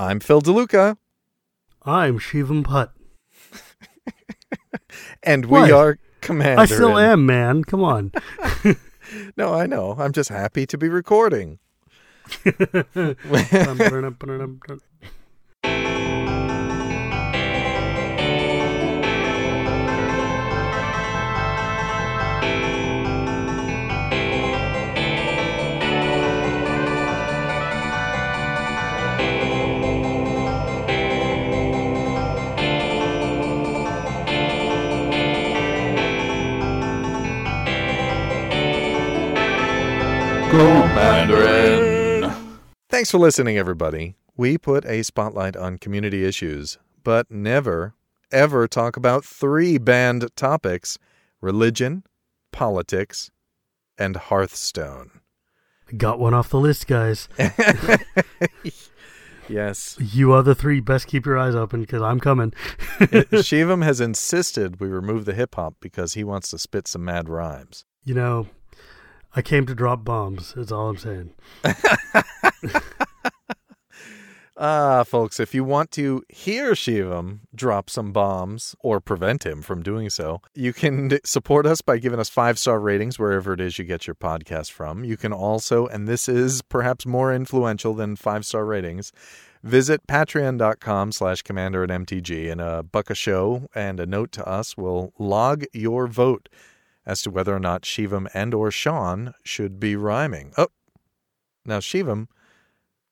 I'm Phil DeLuca. I'm Shivam Putt. and we What? are Commander. I still and- am, man. Come on. No, I know. I'm just happy to be recording. Thanks for listening, everybody. We put a spotlight on community issues, but never, ever talk about three banned topics religion, politics, and Hearthstone. Got one off the list, guys. Yes. You are the three best keep your eyes open because I'm coming. Shivam has insisted we remove the hip hop because he wants to spit some mad rhymes. You know, I came to drop bombs. That's all I'm saying. Ah, folks, if you want to hear Shivam drop some bombs or prevent him from doing so, you can support us by giving us five star ratings wherever it is you get your podcast from. You can also, and this is perhaps more influential than five star ratings, visit patreon.com slash commander at MTG and a buck a show and a note to us will log your vote as to whether or not Shivam and or Sean should be rhyming. Oh, now Shivam,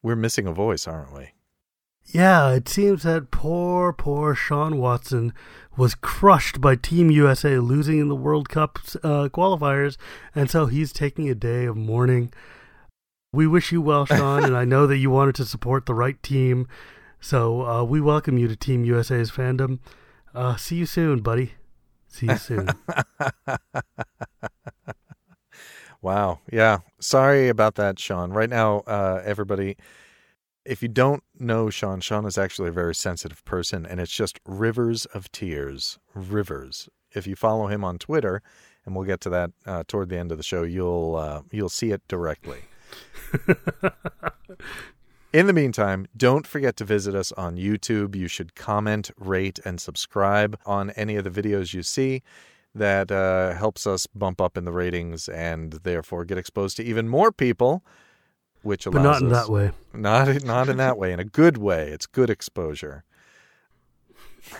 we're missing a voice, aren't we? Yeah, it seems that poor, poor Sean Watson was crushed by Team USA losing in the World Cup uh, qualifiers, and so he's taking a day of mourning. We wish you well, Sean, and I know that you wanted to support the right team, so uh, we welcome you to Team USA's fandom. Uh, see you soon, buddy. See you soon. Wow. Yeah. Sorry about that, Sean. Right now, uh, everybody, if you don't know Sean, Sean is actually a very sensitive person, and it's just rivers of tears. Rivers. If you follow him on Twitter, and we'll get to that uh, toward the end of the show, you'll uh, you'll see it directly. In the meantime, don't forget to visit us on YouTube. You should comment, rate, and subscribe on any of the videos you see. That uh, helps us bump up in the ratings and therefore get exposed to even more people, which allows but not in us that way. not not in that way, in a good way. It's good exposure.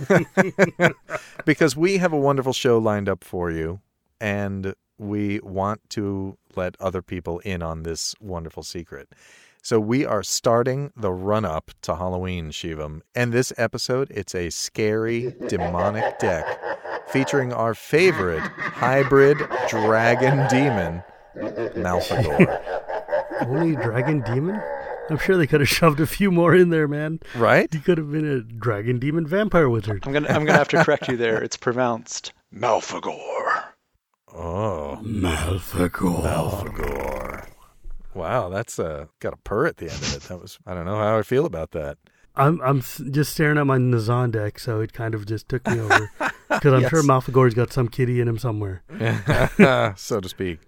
because we have a wonderful show lined up for you, and we want to let other people in on this wonderful secret. So we are starting the run up to Halloween, Shivam. And this episode, it's a scary, demonic deck featuring our favorite hybrid dragon demon, Malfegor. Only Dragon Demon? I'm sure they could have shoved a few more in there, man. Right? He could have been a Dragon Demon Vampire Wizard. I'm gonna I'm gonna have to correct you there. It's pronounced Malfegor. Oh. Malfegor. Malfegor. Wow, that's uh, got a purr at the end of it. That was I don't know how I feel about that. I'm I'm just staring at my Nazahn deck, so it kind of just took me over because I'm sure Yes. Malfegor's got some kitty in him somewhere. so to speak.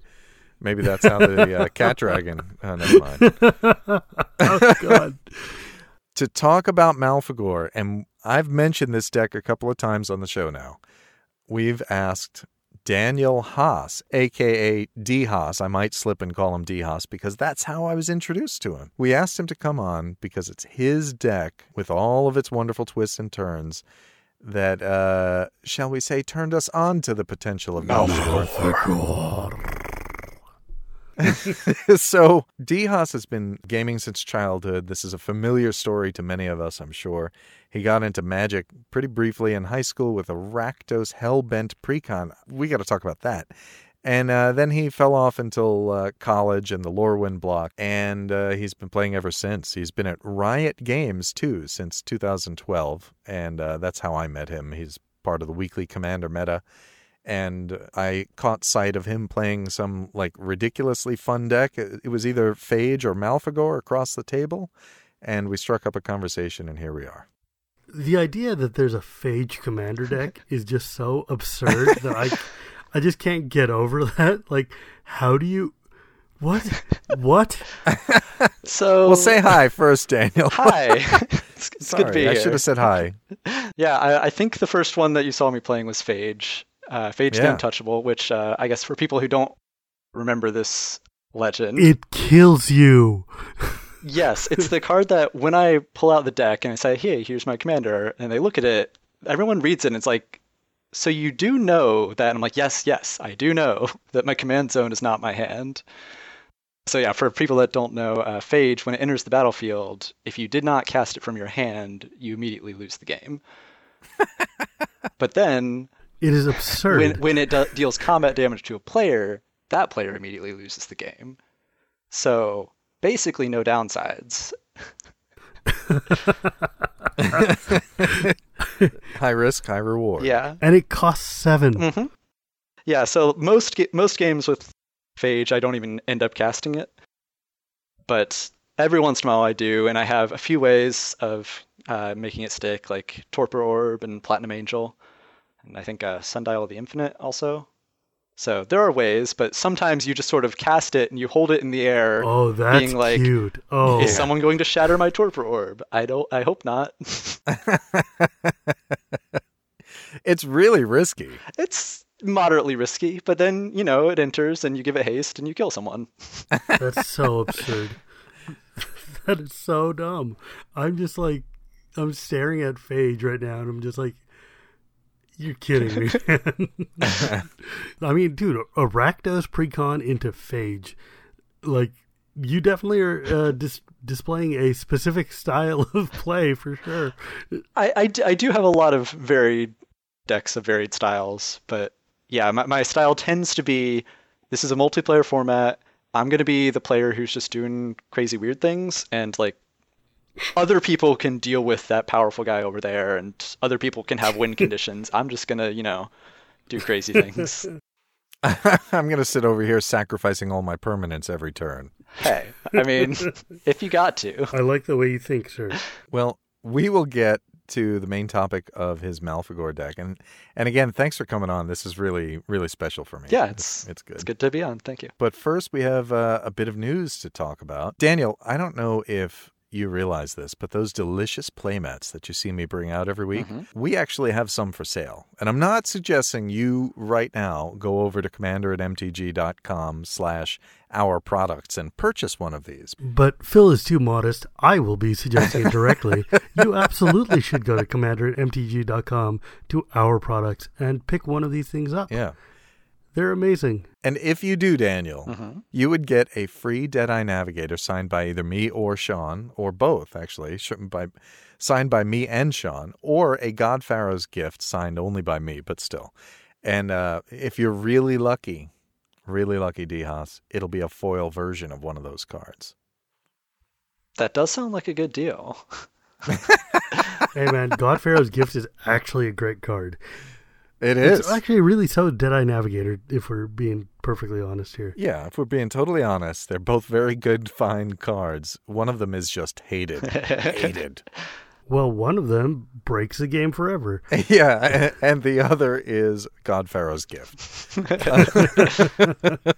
Maybe that's how the uh, cat dragon. Oh, never mind. Oh God! to talk about Malfegor, and I've mentioned this deck a couple of times on the show now. We've asked Daniel Haas, aka D Haas. I might slip and call him D Haas because that's how I was introduced to him. We asked him to come on because it's his deck with all of its wonderful twists and turns that, uh, shall we say, turned us on to the potential of Malfegor. so D Haas has been gaming since childhood. This is a familiar story to many of us, I'm sure. He got into magic pretty briefly in high school with a Rakdos Hellbent Precon. We got to talk about that. And uh, then he fell off until uh, college and the Lorwyn block, and uh, he's been playing ever since. He's been at Riot Games too since 2012, and uh, that's how I met him. He's part of the weekly Commander meta, and I caught sight of him playing some like ridiculously fun deck. It it was either Phage or Malfegor across the table, and we struck up a conversation, and here we are. The idea that there's a Phage Commander deck is just so absurd that I, I just can't get over that. Like, how do you What? what? So Well, say hi first, Daniel. hi. it's, it's Sorry, good to be I here. should have said hi. Yeah, I, I think the first one that you saw me playing was Phage. Uh, Phage the Untouchable, which uh, I guess for people who don't remember this legend, It kills you. yes, it's the card that when I pull out the deck and I say, "Hey, here's my commander," and they look at it, everyone reads it and it's like, "So you do know that?" And I'm like, "Yes, yes, I do know that my command zone is not my hand." So yeah, for people that don't know, uh, Phage, when it enters the battlefield, if you did not cast it from your hand, you immediately lose the game. but then It is absurd. when when it do- deals combat damage to a player, that player immediately loses the game. So basically, no downsides. High risk, high reward. Yeah. and it costs 7 hmm Yeah. So most ga- most games with Phage, I don't even end up casting it, but every once in a while I do, and I have a few ways of uh, making it stick, like Torpor Orb and Platinum Angel, and I think uh, Sundial of the Infinite also. So there are ways, but sometimes you just sort of cast it and you hold it in the air. Oh, that's being like, cute. Oh, Is someone going to shatter my Torpor Orb? I don't. I hope not. It's really risky. it's moderately risky, but then you know it enters and you give it haste and you kill someone. that's so absurd. that is so dumb. I'm just like, I'm staring at Phage right now, and I'm just like, you're kidding me. I mean, dude, a Rakdos precon into Phage, like, you definitely are uh, dis- displaying a specific style of play for sure. I I do have a lot of varied decks of varied styles, but yeah, my, my style tends to be this is a multiplayer format. I'm going to be the player who's just doing crazy weird things, and like other people can deal with that powerful guy over there, and other people can have win conditions. I'm just going to, you know, do crazy things. I'm going to sit over here sacrificing all my permanents every turn. hey, I mean, if you got to. I like the way you think, sir. Well, we will get to the main topic of his Malfegor deck, and and again, thanks for coming on. This is really really special for me. Yeah, it's it's good. It's good to be on. Thank you. But first, we have uh, a bit of news to talk about. Daniel, I don't know if you realize this, but those delicious playmats that you see me bring out every week, mm-hmm. we actually have some for sale. And I'm not suggesting you right now go over to commander at mtg.com slash our products and purchase one of these. But Phil is too modest. I will be suggesting it directly. you absolutely should go to commander at mtg.com to our products and pick one of these things up. Yeah. They're amazing. And if you do, Daniel, Mhm. you would get a free Deadeye Navigator signed by either me or Sean, or both, actually, by, signed by me and Sean, or a God Pharaoh's gift signed only by me, but still. And uh, if you're really lucky, really lucky, D Haas, it'll be a foil version of one of those cards. That does sound like a good deal. Hey man, God Pharaoh's Gift is actually a great card. It is. It's actually really so Deadeye Navigator, if we're being perfectly honest here. yeah, if we're being totally honest, they're both very good, fine cards. One of them is just hated. hated. Well, one of them breaks the game forever. Yeah, and the other is God Pharaoh's gift.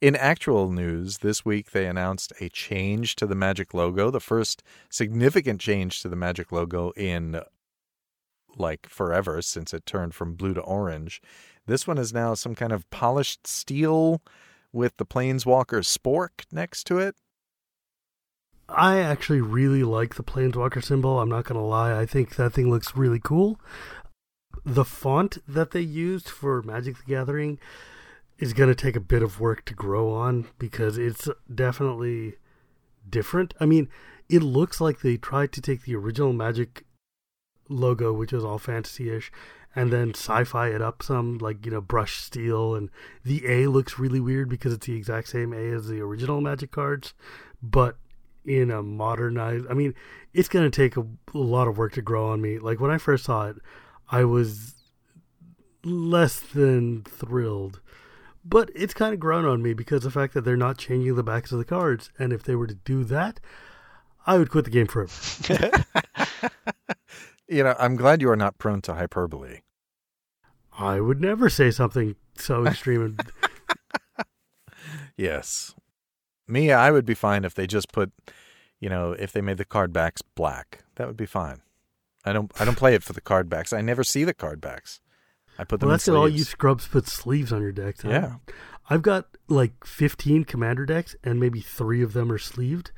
In actual news, this week they announced a change to the Magic logo, the first significant change to the Magic logo in like forever since it turned from blue to orange. This one is now some kind of polished steel with the Planeswalker spork next to it. I actually really like the Planeswalker symbol. I'm not going to lie. I think that thing looks really cool. The font that they used for Magic the Gathering is going to take a bit of work to grow on because it's definitely different. I mean, it looks like they tried to take the original Magic logo, which is all fantasy ish, and then sci fi it up some, like, you know, brush steel. And the A looks really weird because it's the exact same A as the original Magic cards. But in a modernized, I mean, it's going to take a, a lot of work to grow on me. Like, when I first saw it, I was less than thrilled. But it's kind of grown on me because the fact that they're not changing the backs of the cards. And if they were to do that, I would quit the game forever. You know, I'm glad you are not prone to hyperbole. I would never say something so extreme. Yes. Me, I would be fine if they just put, you know, if they made the card backs black. That would be fine. I don't. I don't play it for the card backs. I never see the card backs. I put them Well, in that's it. All you scrubs put sleeves on your decks. huh? Yeah. I've got like 15 commander decks, and maybe three of them are sleeved,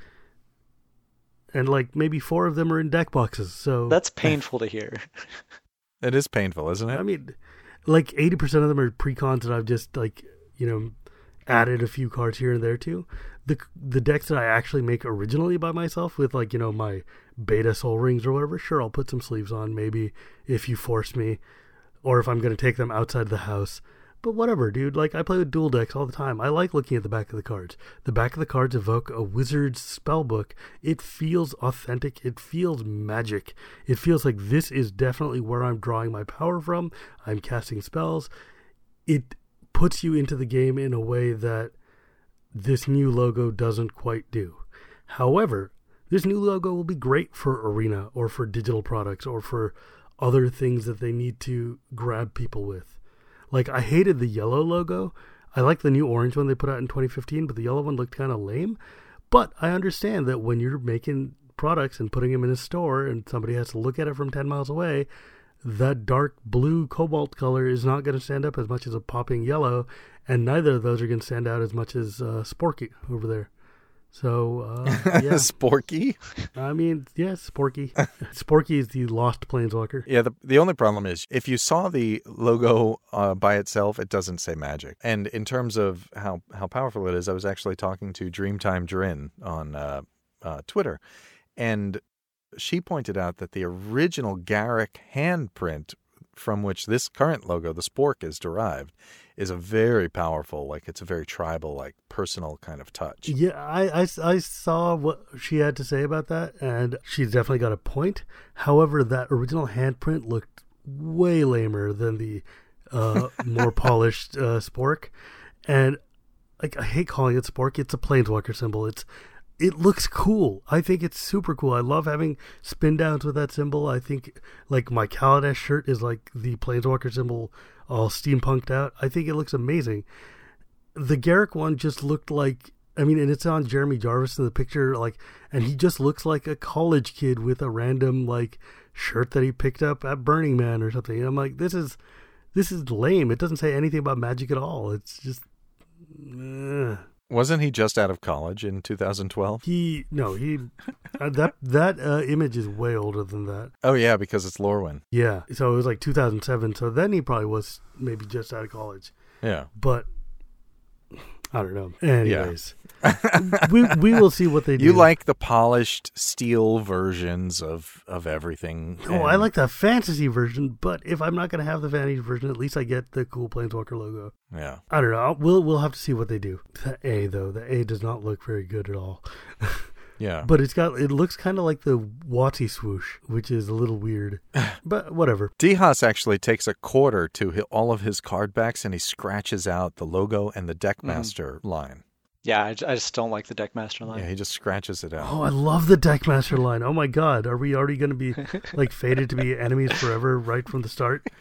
and like maybe four of them are in deck boxes. So That's painful to hear. It is painful, isn't it? I mean, like 80% of them are precons that I've just like you know added a few cards here and there to. The the decks that I actually make originally by myself with like you know my beta soul rings or whatever. Sure, I'll put some sleeves on maybe if you force me, or if I'm going to take them outside the house. But whatever, dude. Like I play with dual decks all the time. I like looking at the back of the cards. The back of the cards evoke a wizard's spell book. It feels authentic. It feels magic. It feels like this is definitely where I'm drawing my power from. I'm casting spells. It puts you into the game in a way that this new logo doesn't quite do. However, this new logo will be great for Arena or for digital products or for other things that they need to grab people with. Like I hated the yellow logo. I like the new orange one they put out in 2015, but the yellow one looked kind of lame. But I understand that when you're making products and putting them in a store and somebody has to look at it from 10 miles away, that dark blue cobalt color is not going to stand up as much as a popping yellow, and neither of those are going to stand out as much as uh, Sporky over there. So, uh, yeah, Sporky. I mean, yeah, Sporky. Sporky is the lost planeswalker. Yeah, the the only problem is if you saw the logo uh, by itself, it doesn't say magic. And in terms of how how powerful it is, I was actually talking to Dreamtime Drin on uh, uh, Twitter, and she pointed out that the original Garrick handprint from which this current logo, the Spork, is derived, is a very powerful, like it's a very tribal, like personal kind of touch. Yeah, I, I, I saw what she had to say about that, and she's definitely got a point. However, that original handprint looked way lamer than the uh, more polished uh, Spork, and like I hate calling it Spork. It's a planeswalker symbol. It's it looks cool. I think it's super cool. I love having spin downs with that symbol. I think like my Kaladesh shirt is like the planeswalker symbol all steampunked out. I think it looks amazing. The Garrick one just looked like I mean, and it's on Jeremy Jarvis in the picture, like, and he just looks like a college kid with a random like shirt that he picked up at Burning Man or something. And I'm like, this is this is lame. It doesn't say anything about magic at all. It's just uh. Wasn't he just out of college in 2012? he no he uh, that that uh, image is way older than that. Oh yeah, because it's Lorwyn. Yeah, so it was like 2007. So then he probably was maybe just out of college, Yeah. but I don't know. Anyways, we we will see what they do. You like the polished steel versions of of everything. Oh, I like the fantasy version, but if I'm not going to have the fantasy version, at least I get the cool Planeswalker logo. Yeah. I don't know. We'll we'll have to see what they do. The A though, the A does not look very good at all. Yeah. But it's got it looks kind of like the Watsy swoosh, which is a little weird. but whatever. D Haas actually takes a quarter to hi- all of his card backs and he scratches out the logo and the Deckmaster line. Yeah, I just don't like the Deckmaster line. Yeah, he just scratches it out. Oh, I love the Deckmaster line. Oh my god, are we already going to be like fated to be enemies forever right from the start?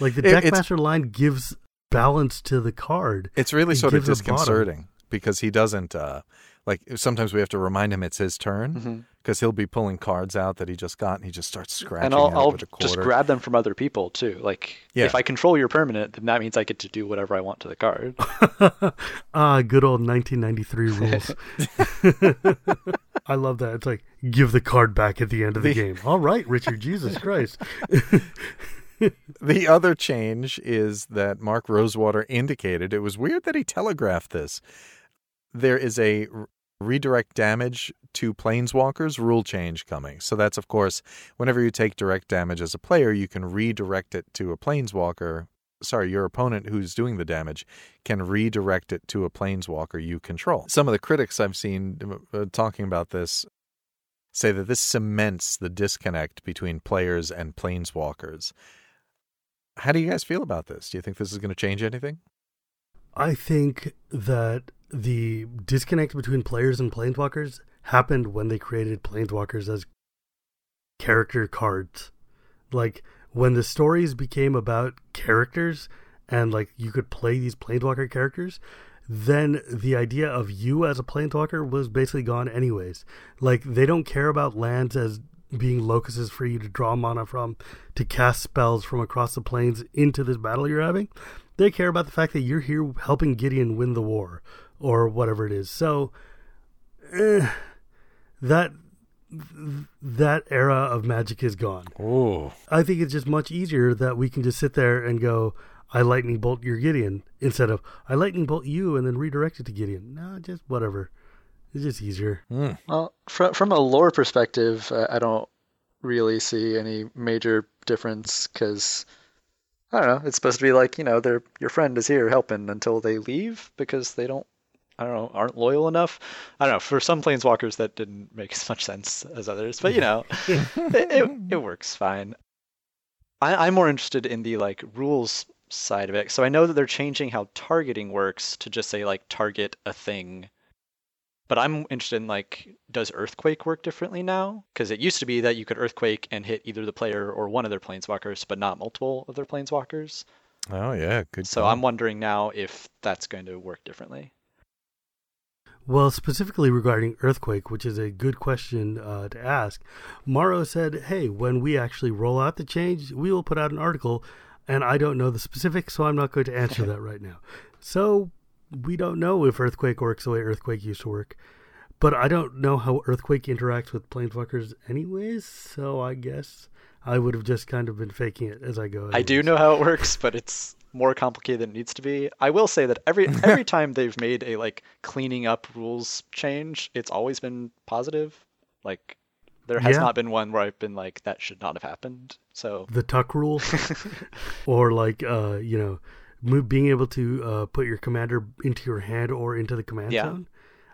Like the It- Deckmaster line gives balance to the card. It's really It sort of gives a bottom. disconcerting because he doesn't uh like sometimes we have to remind him it's his turn because he'll be pulling cards out that he just got and he just starts scratching And I'll, out I'll with a just grab them from other people too. Like Yeah. if I control your permanent, then that means I get to do whatever I want to the card. ah, good old 1993 rules. I love that. It's like give the card back at the end of the, The- game. All right, Richard. Jesus Christ. The other change is that Mark Rosewater indicated it was weird that he telegraphed this. There is a r- redirect damage to planeswalkers rule change coming. So that's of course whenever you take direct damage as a player, you can redirect it to a planeswalker. Sorry, your opponent who's doing the damage can redirect it to a planeswalker you control. Some of the critics I've seen uh, talking about this say that this cements the disconnect between players and planeswalkers. How do you guys feel about this? Do you think this is going to change anything? I think that the disconnect between players and planeswalkers happened when they created planeswalkers as character cards. Like when the stories became about characters and like you could play these planeswalker characters, then the idea of you as a planeswalker was basically gone anyways. Like they don't care about lands as being locuses for you to draw mana from to cast spells from across the plains into this battle you're having. They care about the fact that you're here helping Gideon win the war or whatever it is. So eh, that that era of magic is gone. Oh, I think it's just much easier that we can just sit there and go, I lightning bolt your Gideon instead of I lightning bolt you and then redirect it to Gideon. No, just whatever. It's just easier. mm. Well, from from a lore perspective, uh, I don't really see any major difference because I don't know. It's supposed to be like you know, their your friend is here helping until they leave because they don't. I don't know, aren't loyal enough. I don't know. For some planeswalkers, that didn't make as much sense as others, but you know, it, it, it works fine. I, I'm more interested in the like rules side of it. So I know that they're changing how targeting works to just say like target a thing but I'm interested in like, does Earthquake work differently now? Because it used to be that you could Earthquake and hit either the player or one of their planeswalkers, but not multiple of their planeswalkers. oh yeah, good. So call. I'm wondering now if that's going to work differently. Well, specifically regarding Earthquake, which is a good question uh, to ask, Maro said, Hey, when we actually roll out the change, we will put out an article, and I don't know the specifics, so I'm not going to answer that right now. So we don't know if Earthquake works the way Earthquake used to work. But I don't know how Earthquake interacts with Planeswalkers anyways, so I guess I would have just kind of been faking it as I go. I do know how it works, but it's more complicated than it needs to be. I will say that every every time they've made a like cleaning up rules change, it's always been positive. Like there has Yeah. not been one where I've been like that should not have happened. So the tuck rule, or like uh, you know, move, being able to uh, put your commander into your hand or into the command Yeah. zone.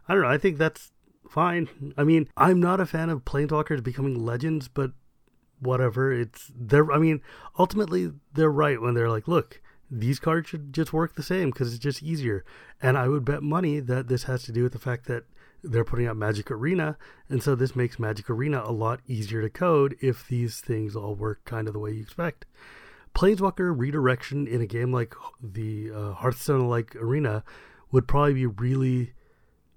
I don't know. I think that's fine. I mean, I'm not a fan of planeswalkers becoming legends, but whatever. It's they're. I mean, ultimately they're right when they're like, look. These cards should just work the same because it's just easier. And I would bet money that this has to do with the fact that they're putting out Magic Arena, and so this makes Magic Arena a lot easier to code if these things all work kind of the way you expect. Planeswalker redirection in a game like the uh, Hearthstone like Arena would probably be really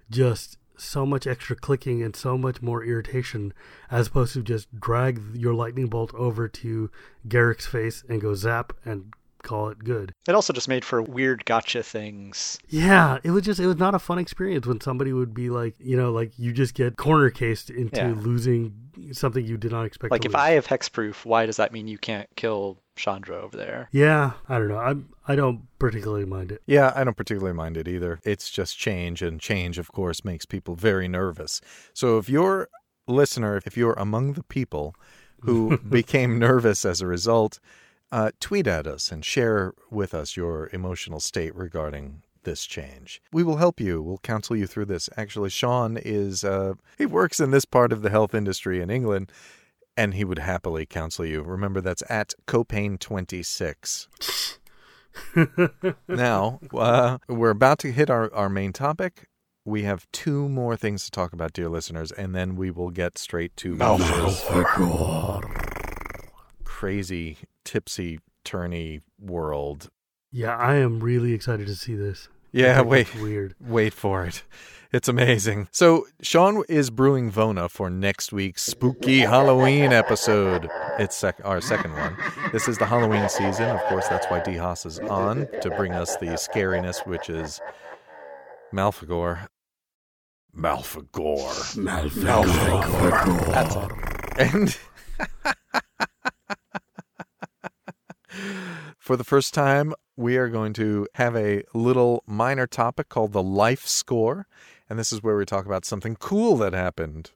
just so much extra clicking and so much more irritation as opposed to just drag your lightning bolt over to Garruk's face and go zap and call it good. it also just made for weird gotcha things. Yeah, it was just it was not a fun experience when somebody would be like, you know, like you just get corner cased into Yeah. losing something you did not expect. Like to if lose. I have hexproof, why does that mean you can't kill Chandra over there? yeah, I don't know. I'm I don't particularly mind it. Yeah, I don't particularly mind it either. It's just change, and change, of course, makes people very nervous. So if you're listener, if you're among the people who became nervous as a result, uh, tweet at us and share with us your emotional state regarding this change. We will help you. We'll counsel you through this. Actually, Sean is uh, he works in this part of the health industry in England. And he would happily counsel you. Remember, that's at Copain26. now, uh, we're about to hit our, our main topic. We have two more things to talk about, dear listeners, and then we will get straight to Val's crazy, tipsy, turny world. Yeah, I am really excited to see this. Yeah, wait, weird. wait for it. It's amazing. So, Sean is brewing Vona for next week's spooky Halloween episode. It's sec- our second one. This is the Halloween season. Of course, that's why D Haas is on to bring us the scariness, which is Malfegor. Malfegor. That's it. And for the first time, we are going to have a little minor topic called the life score. And this is where we talk about something cool that happened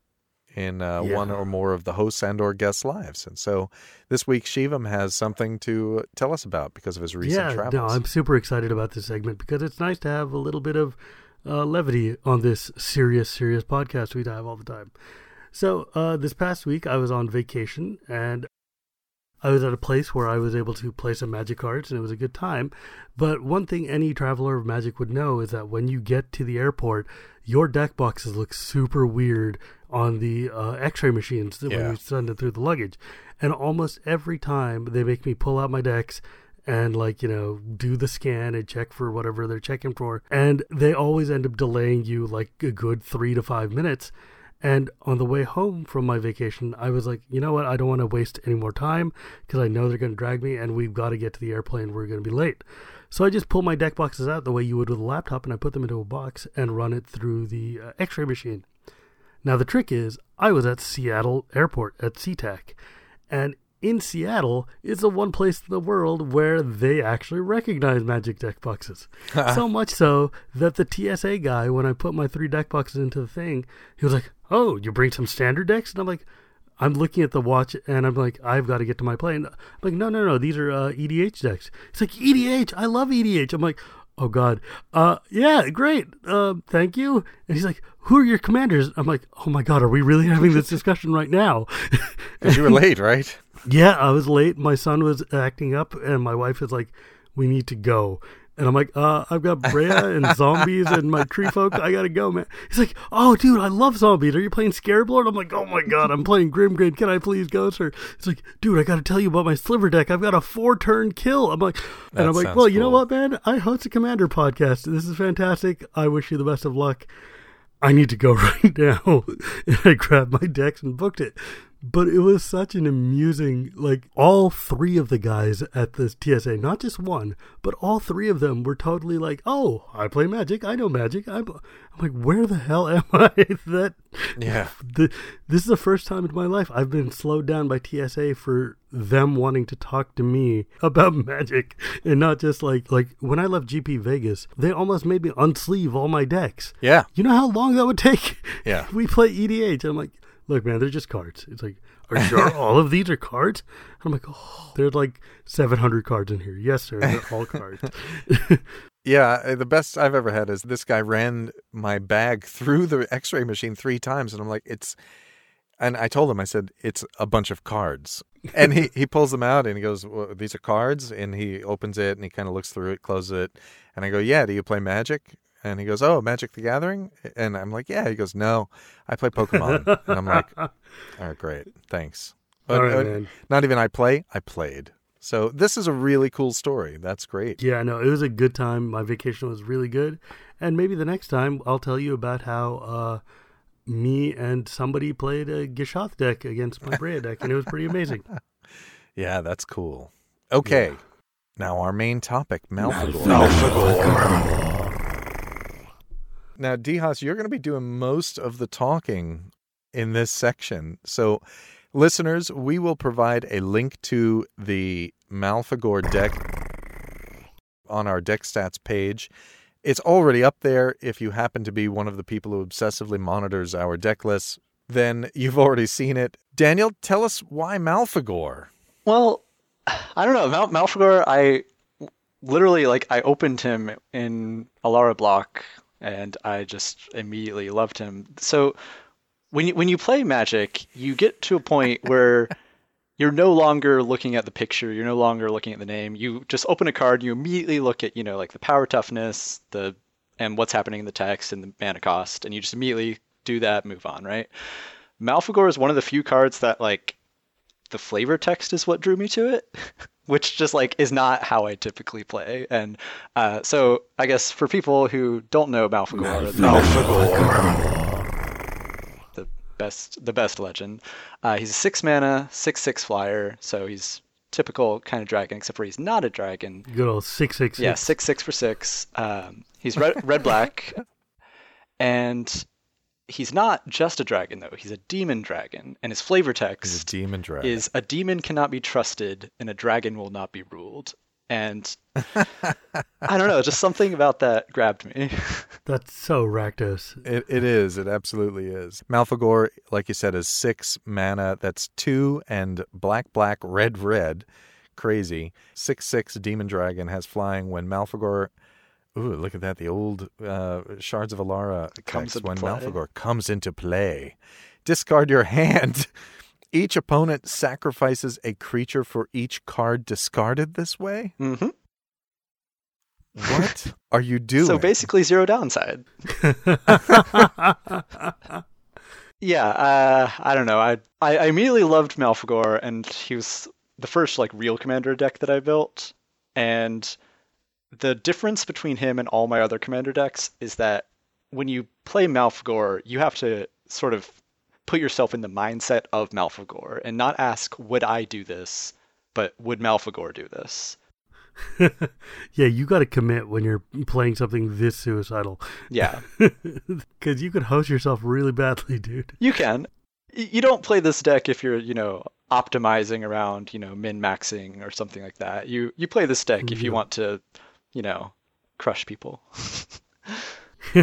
in uh, Yeah. one or more of the hosts and or guests' lives. And so this week, Shivam has something to tell us about because of his recent yeah, travels. no, I'm super excited about this segment because it's nice to have a little bit of uh, levity on this serious, serious podcast we have all the time. So uh, this past week, I was on vacation and I was at a place where I was able to play some Magic cards, and it was a good time. But one thing any traveler of Magic would know is that when you get to the airport, your deck boxes look super weird on the uh, X-ray machines that when Yeah. you send it through the luggage. And almost every time, they make me pull out my decks and like you know do the scan and check for whatever they're checking for and they always end up delaying you like a good three to five minutes and on the way home from my vacation i was like you know what? I don't want to waste any more time because i know they're going to drag me and we've got to get to the airplane. We're going to be late. So i just pull my deck boxes out the way you would with a laptop and i put them into a box and run it through the uh, x-ray machine. Now the trick is i was at seattle airport at SeaTac and in Seattle is the one place in the world where they actually recognize magic deck boxes. so much so that the TSA guy, when I put my three deck boxes into the thing, he was like, Oh, you bring some standard decks? And I'm like, I'm looking at the watch and I'm like, I've got to get to my plane. I'm like, no, no, no, these are uh, EDH decks. He's like, EDH, I love EDH. I'm like, oh God, uh, yeah, great, uh, thank you. And he's like, who are your commanders? I'm like, oh my God, are we really having this discussion right now? Because you were late, right? Yeah, I was late. My son was acting up, and my wife is like, "We need to go." And I'm like, uh, I've got Breya and zombies and my tree folk. I gotta go, man. He's like, oh, dude, I love zombies. Are you playing Scarab-Lord? I'm like, oh my god, I'm playing Grimgrin. Can I please go, sir? He's like, dude, I gotta tell you about my sliver deck. I've got a four turn kill. I'm like, That and I'm like, well, you know what, man? I host a Commander podcast. This is fantastic. I wish you the best of luck. I need to go right now. and I grabbed my decks and booked it. But it was such an amusing, like, all three of the guys at this TSA, not just one, but all three of them were totally like, oh, I play Magic. I know Magic. I'm, I'm like, where the hell am I? that Yeah. the, this is the first time in my life I've been slowed down by TSA for them wanting to talk to me about magic and not just like like when I left GP Vegas, they almost made me unsleeve all my decks. Yeah. You know how long that would take? Yeah. we play EDH. I'm like, look, man, they're just cards. It's like, are you sure all of these are cards? I'm like, oh, there's like 700 cards in here. Yes, sir, they're all cards. Yeah, the best I've ever had is this guy ran my bag through the X-ray machine three times, and I'm like, it's. And I told him, I said, it's a bunch of cards, and he he pulls them out and he goes, well, these are cards, and he opens it and he kind of looks through it, closes it, and I go, yeah, do you play Magic? And he goes, oh, Magic the Gathering, and I'm like, yeah. He goes, no, I play Pokemon, and I'm like, all right, great, thanks. But, all right, uh, man. not even I play, I played. So this is a really cool story. That's great. Yeah, no, it was a good time. My vacation was really good. And maybe the next time I'll tell you about how uh, me and somebody played a Gishath deck against my Breya deck, and it was pretty amazing. Yeah, that's cool. Okay. Now our main topic, Malfegor. Now, D Haas, you're going to be doing most of the talking in this section. So, listeners, we will provide a link to the Malfegor deck on our deck stats page. It's already up there. If you happen to be one of the people who obsessively monitors our deck lists, then you've already seen it. Daniel, tell us why Malfegor. Well, I don't know. Mal- Malfegor, I literally like I opened him in Alara block and I just immediately loved him. So when you when you play Magic, you get to a point where you're no longer looking at the picture, you're no longer looking at the name. You just open a card, you immediately look at, you know, like the power toughness, the and what's happening in the text and the mana cost, and you just immediately do that, move on, right? Malfegor is one of the few cards that like the flavor text is what drew me to it, which just like is not how I typically play. And uh, so I guess for people who don't know Malfegor, the best the best legend, uh, he's a six mana, six six flyer, so he's typical kind of dragon, except for he's not a dragon. Good old 666. Yeah, six six for six. Um, he's red red black, and he's not just a dragon though. He's a demon dragon, and his flavor He's a text demon dragon. is a demon cannot be trusted and a dragon will not be ruled. And I don't know, just something about that grabbed me. That's so Rakdos. It, it is. It absolutely is. Malfegor, like you said, is six mana. That's two and black, black, red, red. Crazy. Six, six demon dragon has flying when Malfegor. Ooh, look at that. The old uh, Shards of Alara Comes when play. Malfegor comes into play. Discard your hand. Each opponent sacrifices a creature for each card discarded this way. hmm What are you doing? So basically, zero downside. Yeah, uh, I don't know. I, I I immediately loved Malfegor, and he was the first like real commander deck that I built. And the difference between him and all my other commander decks is that when you play Malfegor, you have to sort of put yourself in the mindset of Malfegor and not ask, would I do this, but would Malfegor do this? yeah, you got to commit when you're playing something this suicidal. Yeah. Because you could host yourself really badly, dude. You can. You don't play this deck if you're, you know, optimizing around, you know, min maxing or something like that. You you play this deck if you want to, you know, crush people.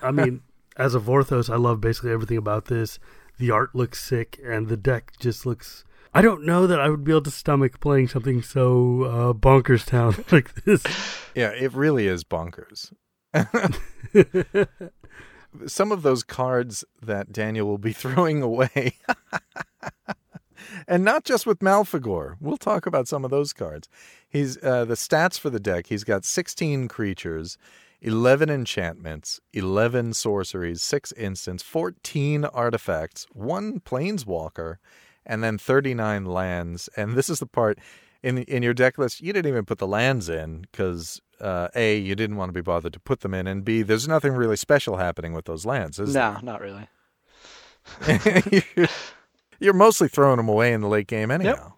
I mean, as a Vorthos, I love basically everything about this. The art looks sick, and the deck just looks. I don't know that I would be able to stomach playing something so uh, bonkers town like this. Yeah, it really is bonkers. Some of those cards that Daniel will be throwing away. And not just with Malfegor. We'll talk about some of those cards. He's uh, the stats for the deck. He's got 16 creatures, 11 enchantments, 11 sorceries, 6 instants, 14 artifacts, 1 planeswalker, and then 39 lands. And this is the part in in your deck list, you didn't even put the lands in because uh, a you didn't want to be bothered to put them in, and b there's nothing really special happening with those lands. Is no, not really. there? You're mostly throwing them away in the late game anyhow. Yep,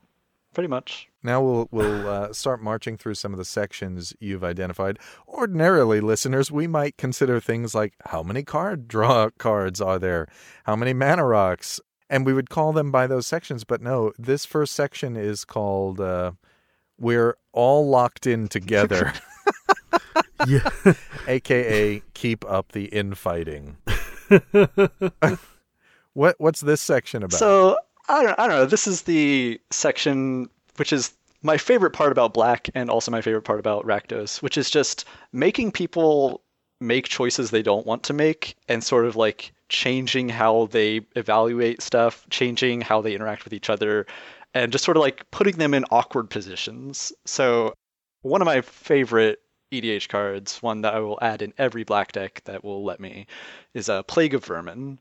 Pretty much. Now we'll we'll uh, start marching through some of the sections you've identified. Ordinarily, listeners, we might consider things like how many card draw cards are there, how many mana rocks, and we would call them by those sections. But no, this first section is called uh, "We're all locked in together," yeah. aka "Keep up the infighting." what what's this section about? So I don't, I don't know. This is the section which is my favorite part about Black and also my favorite part about Rakdos, which is just making people make choices they don't want to make and sort of like changing how they evaluate stuff, changing how they interact with each other, and just sort of like putting them in awkward positions. So one of my favorite EDH cards, one that I will add in every black deck that will let me, is a Plague of Vermin.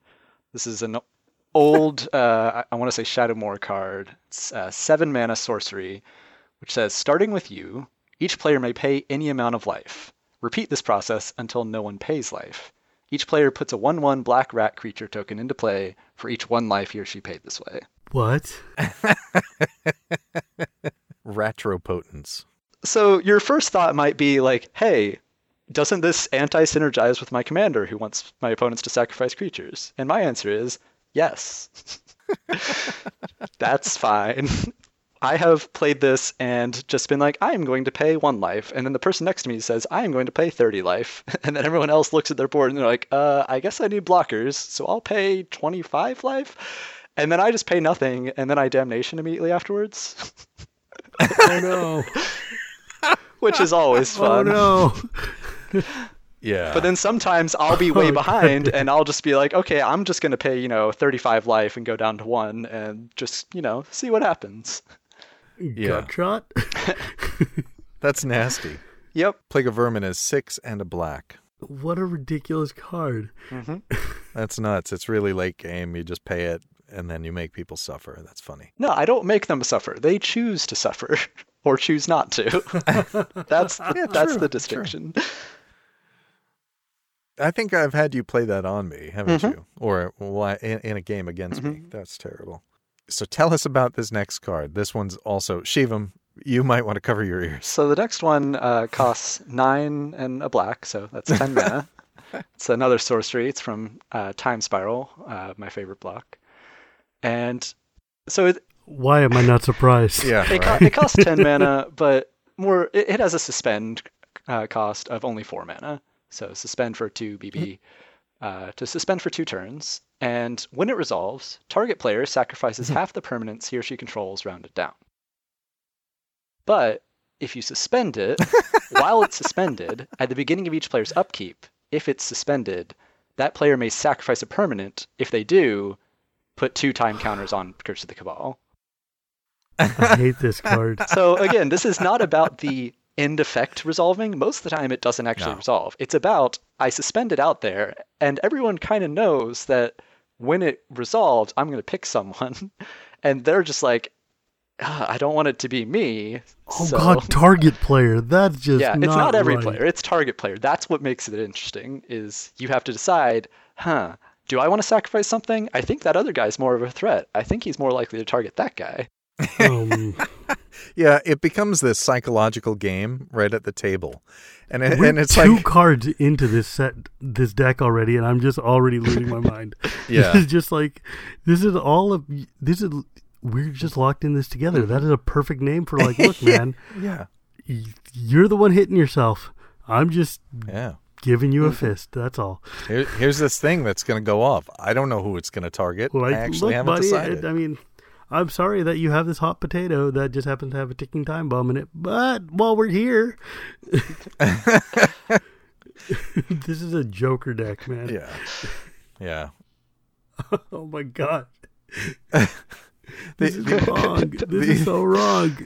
This is an old, uh, I want to say Shadowmoor card. It's a seven mana sorcery, which says starting with you, each player may pay any amount of life. Repeat this process until no one pays life. Each player puts a 1 1 black rat creature token into play for each one life he or she paid this way. What? Ratropotence. So your first thought might be like, hey, doesn't this anti synergize with my commander who wants my opponents to sacrifice creatures? And my answer is yes. That's fine. I have played this and just been like, I am going to pay one life. And then the person next to me says, I am going to pay 30 life. And then everyone else looks at their board and they're like, uh, I guess I need blockers, so I'll pay 25 life. And then I just pay nothing, and then I damnation immediately afterwards, Oh no! which is always fun. oh no! Yeah. But then sometimes I'll be way behind and I'll just be like, okay, I'm just going to pay, you know, 35 life and go down to one and just, you know, see what happens. Yeah. Gut shot. That's nasty. Yep. Plague of Vermin is six and a black. what a ridiculous card. hmm That's nuts. It's really late game. You just pay it and then you make people suffer. That's funny. No, I don't make them suffer. They choose to suffer or choose not to. that's Yeah, that's true, the true. Distinction. I think I've had you play that on me, haven't Mhm. you? Or well, in, in a game against me. Mm-hmm. That's terrible. So tell us about this next card. This one's also Shivam. You might want to cover your ears. So the next one uh, costs nine and a black, so that's 10 mana. It's another sorcery. It's from uh, Time Spiral, uh, my favorite block. And so it, Why am I not surprised? Yeah, It, co- it costs 10 mana, but more it, it has a suspend uh, cost of only 4 mana. So suspend for 2 BB uh, to suspend for 2 turns. And when it resolves, target player sacrifices half the permanents he or she controls rounded down. But if you suspend it, while it's suspended, at the beginning of each player's upkeep, if it's suspended, that player may sacrifice a permanent. If they do, put two time counters on Curse of the Cabal. I hate this card. So again, this is not about the end effect resolving. Most of the time, it doesn't actually No. resolve. It's about I suspend it out there, and everyone kind of knows that when it resolves, I'm going to pick someone, and they're just like, "Ah, I don't want it to be me. Oh so- God, target player. That's just yeah, it's not every right. player. It's target player. That's what makes it interesting. Is you have to decide, huh? Do I want to sacrifice something? I think that other guy's more of a threat. I think he's more likely to target that guy. Um, Yeah, it becomes this psychological game right at the table, and it, and it's two like cards into this set, this deck already, and I'm just already losing my mind. Yeah. this is just like this is all of this is. We're just locked in this together. That is a perfect name for like, look, man, yeah, you're the one hitting yourself. I'm just yeah. giving you a Mm-hmm. fist. That's all. Here, here's this thing that's going to go off. I don't know who it's going to target. Like, I actually look, haven't buddy. decided. I mean, I'm sorry that you have this hot potato that just happens to have a ticking time bomb in it. But while we're here, this is a Joker deck, man. yeah, yeah. Oh my god, The- this is wrong. This is so wrong.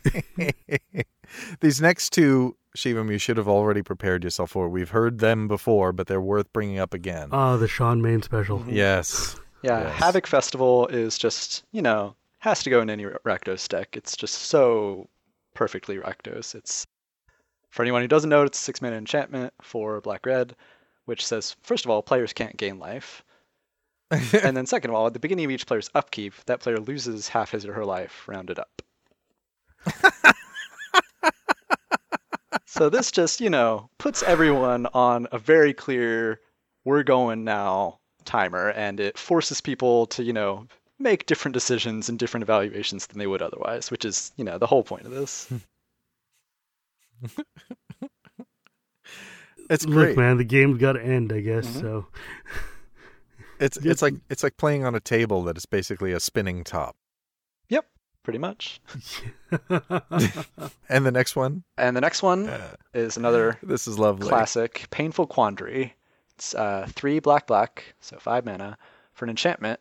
These next two, Shivam, you should have already prepared yourself for. We've heard them before, but they're worth bringing up again. Ah, the Sean Main special. yes. Yeah, Yes. Havoc Festival is just you know has to go in any Rakdos deck. It's just so perfectly Rakdos. It's for anyone who doesn't know, it's a six mana enchantment for black red, which says first of all players can't gain life, and then second of all at the beginning of each player's upkeep, that player loses half his or her life rounded up. so this just you know puts everyone on a very clear we're going now timer and it forces people to you know make different decisions and different evaluations than they would otherwise which is you know the whole point of this It's Look, great. man, the game's got to end, I guess. Mhm. So It's it's like it's like playing on a table that is basically a spinning top. yep pretty much And the next one, and the next one uh, is another this is lovely. classic painful quandary it's uh, three black black so five mana for an enchantment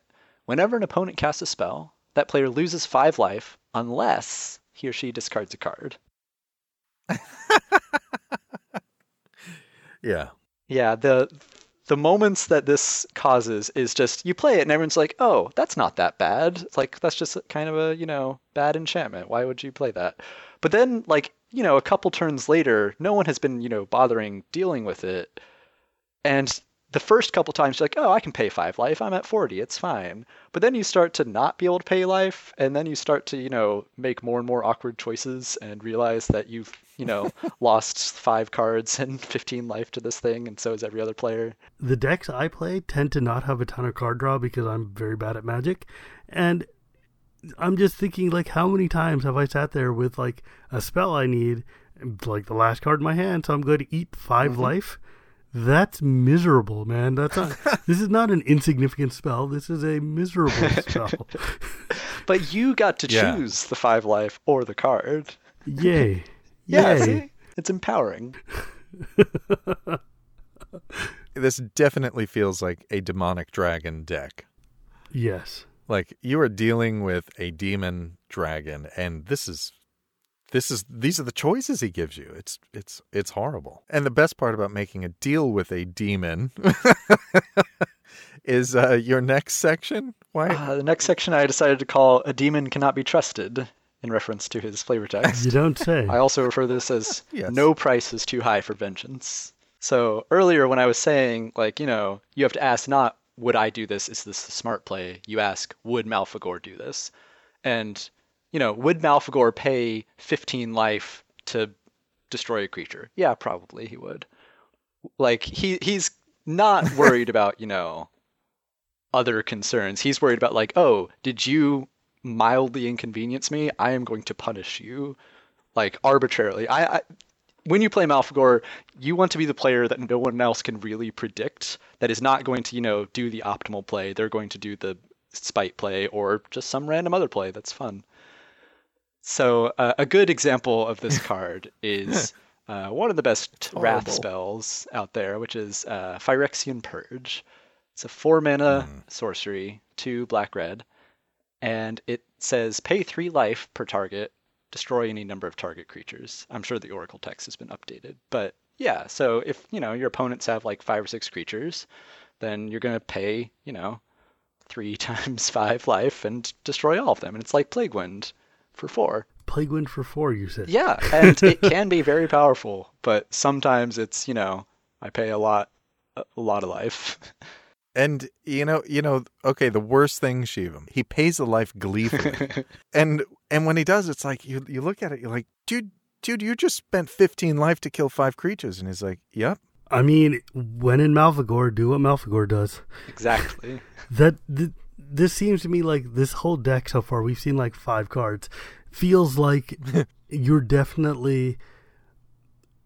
whenever an opponent casts a spell that player loses five life unless he or she discards a card Yeah. Yeah, the the moments that this causes is just you play it and everyone's like, "Oh, that's not that bad." It's like that's just kind of a, you know, bad enchantment. Why would you play that? But then like, you know, a couple turns later, no one has been, you know, bothering dealing with it. And the first couple times you're like, "Oh, I can pay 5 life. I'm at 40. It's fine." But then you start to not be able to pay life and then you start to, you know, make more and more awkward choices and realize that you've, you know, lost 5 cards and 15 life to this thing and so is every other player. the decks I play tend to not have a ton of card draw because I'm very bad at Magic, and I'm just thinking like, how many times have I sat there with like a spell I need, like the last card in my hand, so I'm going to eat 5 mm-hmm. life. That's miserable, man. That's not. this is not an insignificant spell. This is a miserable spell. But you got to Yeah. choose the 5 life or the card. Yay! Yeah, Yay! see? It's empowering. This definitely feels like a demonic dragon deck. Yes. Like you are dealing with a demon dragon and this is this is these are the choices he gives you. It's it's it's horrible. And the best part about making a deal with a demon is uh your next section. Why Uh, the next section I decided to call A Demon Cannot Be Trusted in reference to his flavor text. You don't say. I also refer to this as Yes. no price is too high for vengeance. So earlier when I was saying like, you know, you have to ask not would I do this? Is this a smart play? You ask, would Malfegor do this? And, you know, would Malfegor pay 15 life to destroy a creature? Yeah, probably he would. Like he he's not worried about, you know, other concerns. He's worried about like, oh, did you mildly inconvenience me? I am going to punish you like arbitrarily. I, I when you play Malfegor, you want to be the player that no one else can really predict. That is not going to, you know, do the optimal play. They're going to do the spite play or just some random other play that's fun. So uh, a good example of this card is uh, one of the best wrath spells out there, which is uh, Phyrexian Purge. It's a four mana Mm. sorcery, two black red, and it says pay three life per target, destroy any number of target creatures. I'm sure the Oracle text has been updated, but yeah. So if you know your opponents have like five or six creatures, then you're gonna pay you know three times five life and destroy all of them, and it's like Plague Wind, for four. Plague Wind for four, you said. Yeah, and it can be very powerful, but sometimes it's you know I pay a lot, a lot of life. And you know, you know, okay, the worst thing, Shivam, he pays the life gleefully. and and when he does, it's like you you look at it, you're like, dude, dude, you just spent 15 life to kill five creatures, and he's like, yep. I mean, when in Malfegor, do what Malfegor does. Exactly. That th- this seems to me like this whole deck so far. We've seen like five cards. Feels like you're definitely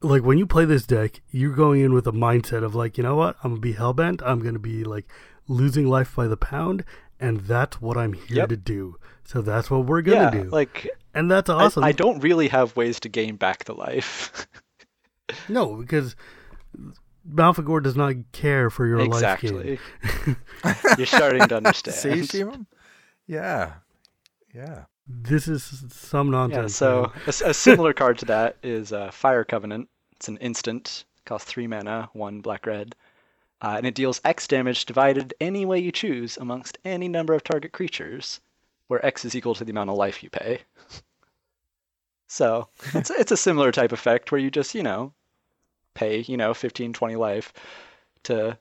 like when you play this deck, you're going in with a mindset of like, you know what, I'm gonna be hellbent. I'm gonna be like losing life by the pound, and that's what I'm here Yep. to do. So that's what we're gonna yeah, do, like and that's I- awesome. I, don't really have ways to gain back the life. no, because Malfegor does not care for your life exactly. You're starting to understand. See, Shivam? Yeah. Yeah. This is some nonsense. Yeah, so a, a, s- a similar card to that is uh, Fire Covenant. It's an instant, costs three mana, one black red, uh, and it deals X damage divided any way you choose amongst any number of target creatures, where X is equal to the amount of life you pay. So it's it's a similar type effect where you just you know pay you know 15, 20 life to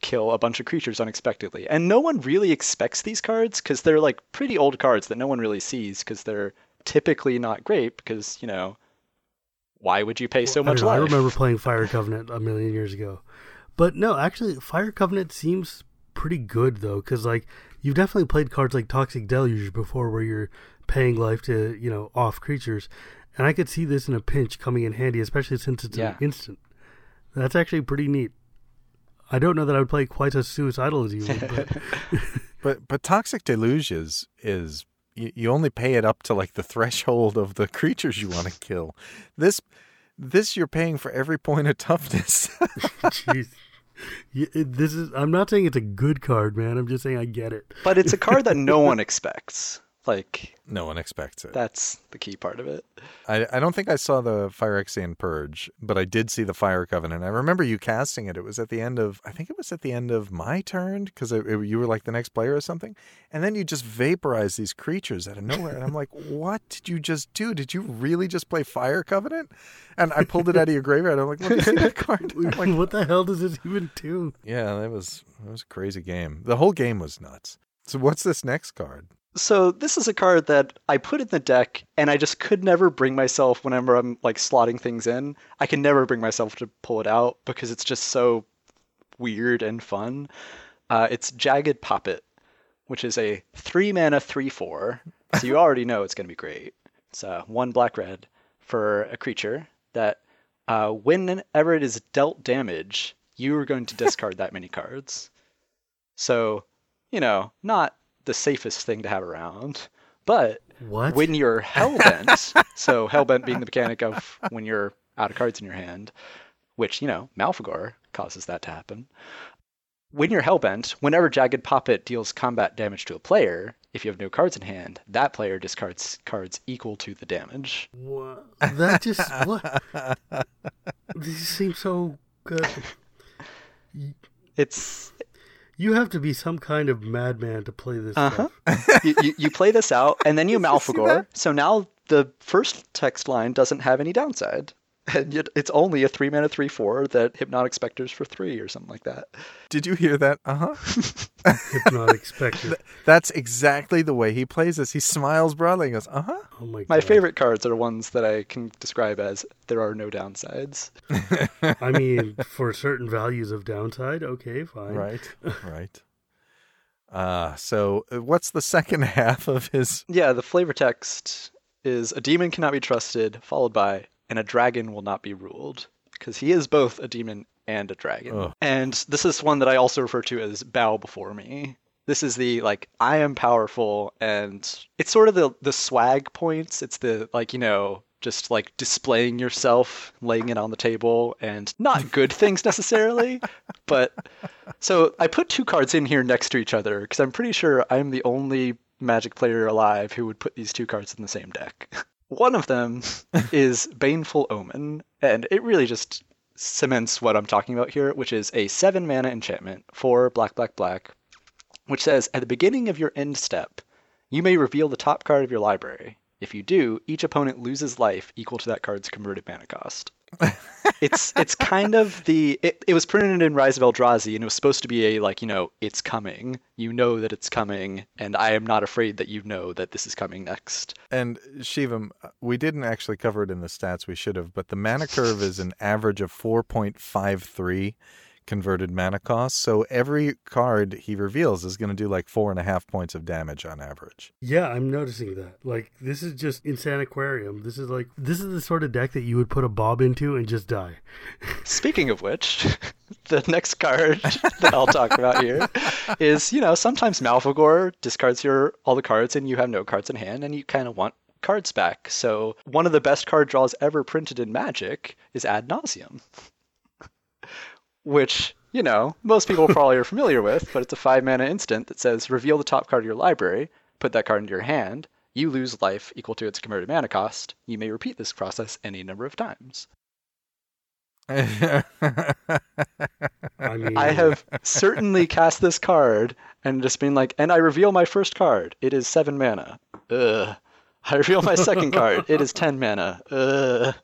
kill a bunch of creatures unexpectedly. And no one really expects these cards because they're like pretty old cards that no one really sees because they're typically not great because, you know, why would you pay so much don't know, I remember playing Fire Covenant a million years ago, but no, actually, Fire Covenant seems pretty good though, because like you've definitely played cards like Toxic Deluge before, where you're paying life to you know off creatures, and I could see this in a pinch coming in handy, especially since it's Yeah. an instant. That's actually pretty neat. I don't know that I would play quite as suicidal as you would, but But but toxic deluge is is you, you only pay it up to like the threshold of the creatures you want to kill. This this you're paying for every point of toughness. jeez. Yeah, this is. I'm not saying it's a good card, man. I'm just saying I get it. But it's a card that no one expects. Like, no one expects it. that's the key part of it. I, I don't think I saw the Fire Phyrexian Purge, but I did see the Fire Covenant. I remember you casting it. It was at the end of, I think it was at the end of my turn because you were like the next player or something. And then you just vaporize these creatures out of nowhere. And I'm like, what did you just do? Did you really just play Fire Covenant? And I pulled it out of your graveyard. I'm like, let me see that card. I'm like, what the hell does this even do? yeah, that was, that was a crazy game. The whole game was nuts. So what's this next card? So this is a card that I put in the deck, and I just could never bring myself. Whenever I'm like slotting things in, I can never bring myself to pull it out because it's just so weird and fun. Uh, it's Jagged Poppet, which is a three mana three four. So you already know it's going to be great. It's one black red for a creature that uh, whenever it is dealt damage, you are going to discard that many cards. So, you know, not the safest thing to have around. But What? when you're hellbent, so hellbent being the mechanic of when you're out of cards in your hand, which, you know, Malfegor causes that to happen. When you're hellbent, whenever Jagged Poppet deals combat damage to a player, if you have no cards in hand, that player discards cards equal to the damage. What? That just what? This seems so good. It's You have to be some kind of madman to play this Uh-huh. you, you, you play this out, and then you Did you see Malfegor. that? So now the first text line doesn't have any downside. And yet it's only a three mana three four that hypnotic specters for three or something like that. Did you hear that? Uh huh. Hypnotic Specter. That's exactly the way he plays this. He smiles broadly and goes, uh huh. Oh my god. My favorite cards are ones that I can describe as there are no downsides. I mean, for certain values of downside, okay, fine. Right, right. Uh, so uh, what's the second half of his? Yeah, the flavor text is a demon cannot be trusted, followed by and a dragon will not be ruled. Because he is both a demon and a dragon. Ugh. And this is one that I also refer to as bow before me. This is the like I am powerful and it's sort of the the swag points. It's the like, you know, just like displaying yourself, laying it on the table and not good things necessarily, but so I put two cards in here next to each other because I'm pretty sure I'm the only Magic player alive who would put these two cards in the same deck. One of them is Baneful Omen, and it really just cements what I'm talking about here, which is a seven mana enchantment for black, black, black, which says at the beginning of your end step, you may reveal the top card of your library. If you do, each opponent loses life equal to that card's converted mana cost. It's it's kind of the it, it was printed in Rise of Eldrazi and it was supposed to be a like you know it's coming you know that it's coming and I am not afraid that you know that this is coming next. And Shivam, we didn't actually cover it in the stats. We should have, but the mana curve is an average of four point five three converted mana cost. So every card he reveals is going to do like four and a half points of damage on average. Yeah, I'm noticing that. Like, this is just insane aquarium. This is like, this is the sort of deck that you would put a bob into and just die. Speaking of which, the next card that I'll talk about here is, you know, sometimes Malfegor discards your all the cards and you have no cards in hand and you kind of want cards back. So one of the best card draws ever printed in Magic is Ad Nauseam which you know most people probably are familiar with, but it's a five mana instant that says reveal the top card of your library, put that card into your hand. You lose life equal to its converted mana cost. You may repeat this process any number of times. I mean, I have certainly cast this card and just been like, and I reveal my first card. It is seven mana. Ugh. I reveal my second card. It is ten mana. Ugh.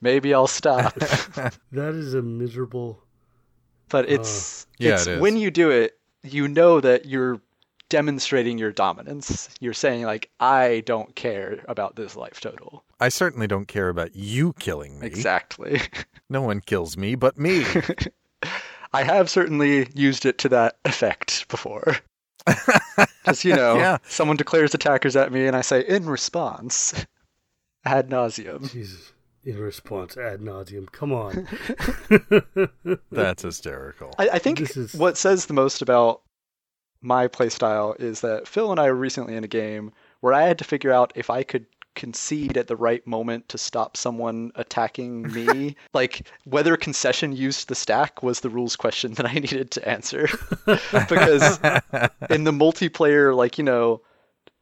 Maybe I'll stop. that is a miserable. But uh, it's Yeah, it's it is. when you do it, you know that you're demonstrating your dominance. You're saying like, I don't care about this life total. I certainly don't care about you killing me. Exactly. No one kills me but me. I have certainly used it to that effect before. Just you know, Yeah. someone declares attackers at me, and I say in response, ad nauseam. Jesus. In response, ad nauseam. Come on. That's hysterical. I, I think This is- what says the most about my playstyle is that Phil and I were recently in a game where I had to figure out if I could concede at the right moment to stop someone attacking me. like whether concession used the stack was the rules question that I needed to answer. because in the multiplayer, like, you know,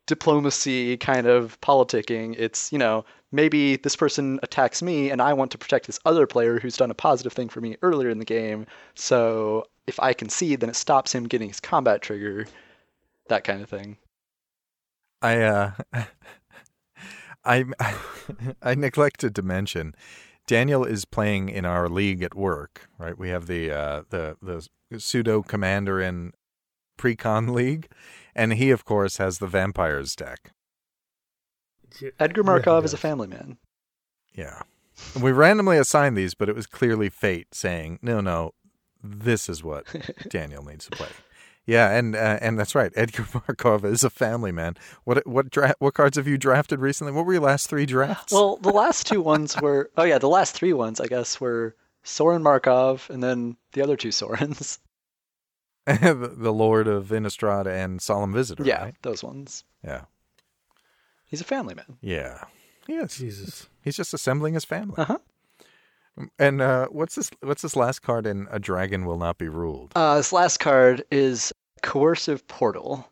diplomacy kind of politicking, it's, you know, maybe this person attacks me and I want to protect this other player who's done a positive thing for me earlier in the game. So if I concede, then it stops him getting his combat trigger, that kind of thing. I uh I I neglected to mention Daniel is playing in our league at work, right? We have the uh the the pseudo commander in pre-con league and he of course has the vampires deck. Edgar Markov he is a family man. Yeah. We randomly assigned these, but it was clearly fate saying, "No, no, this is what Daniel needs to play." Yeah, and uh, and that's right. Edgar Markov is a family man. What what dra- what cards have you drafted recently? What were your last three drafts? Well, the last two ones were, oh yeah, the last three ones, I guess, were Sorin Markov and then the other two Sorins. the, the Lord of Innistrad and Solemn Visitor. yeah, right? those ones. yeah, He's a family man. yeah. Yes, Jesus. he's just assembling his family. Uh huh. And uh, what's this? What's this last card in A Dragon Will Not Be Ruled? Uh, this last card is Coercive Portal.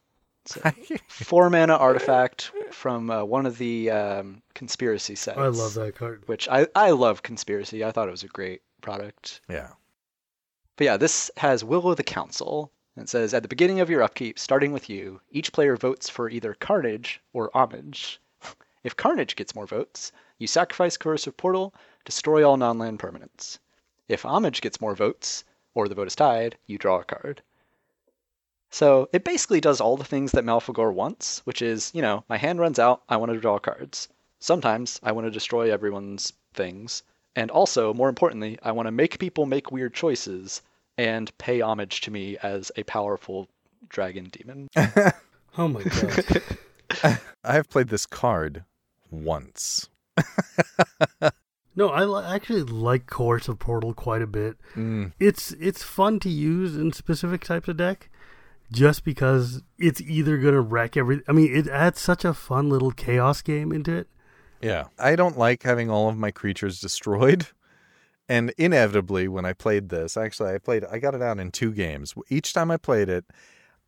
It's a four mana artifact from uh, one of the um, conspiracy sets. I love that card. Which I, I love conspiracy. I thought it was a great product. yeah. But yeah, this has Will of the Council. It says at the beginning of your upkeep, starting with you, each player votes for either Carnage or Homage. If Carnage gets more votes, you sacrifice Coercive Portal, destroy all non-land permanents. If Homage gets more votes, or the vote is tied, you draw a card. So it basically does all the things that Malfegor wants, which is, you know, my hand runs out, I want to draw cards. Sometimes I want to destroy everyone's things. And also, more importantly, I want to make people make weird choices and pay homage to me as a powerful dragon demon. Oh my god. I have played this card once. no, I li- actually like Coercive Portal quite a bit. Mm. It's it's fun to use in specific types of deck, just because it's either gonna wreck every. I mean, it adds such a fun little chaos game into it. Yeah. I don't like having all of my creatures destroyed. And inevitably, when I played this, actually, I played, I got it out in two games. Each time I played it,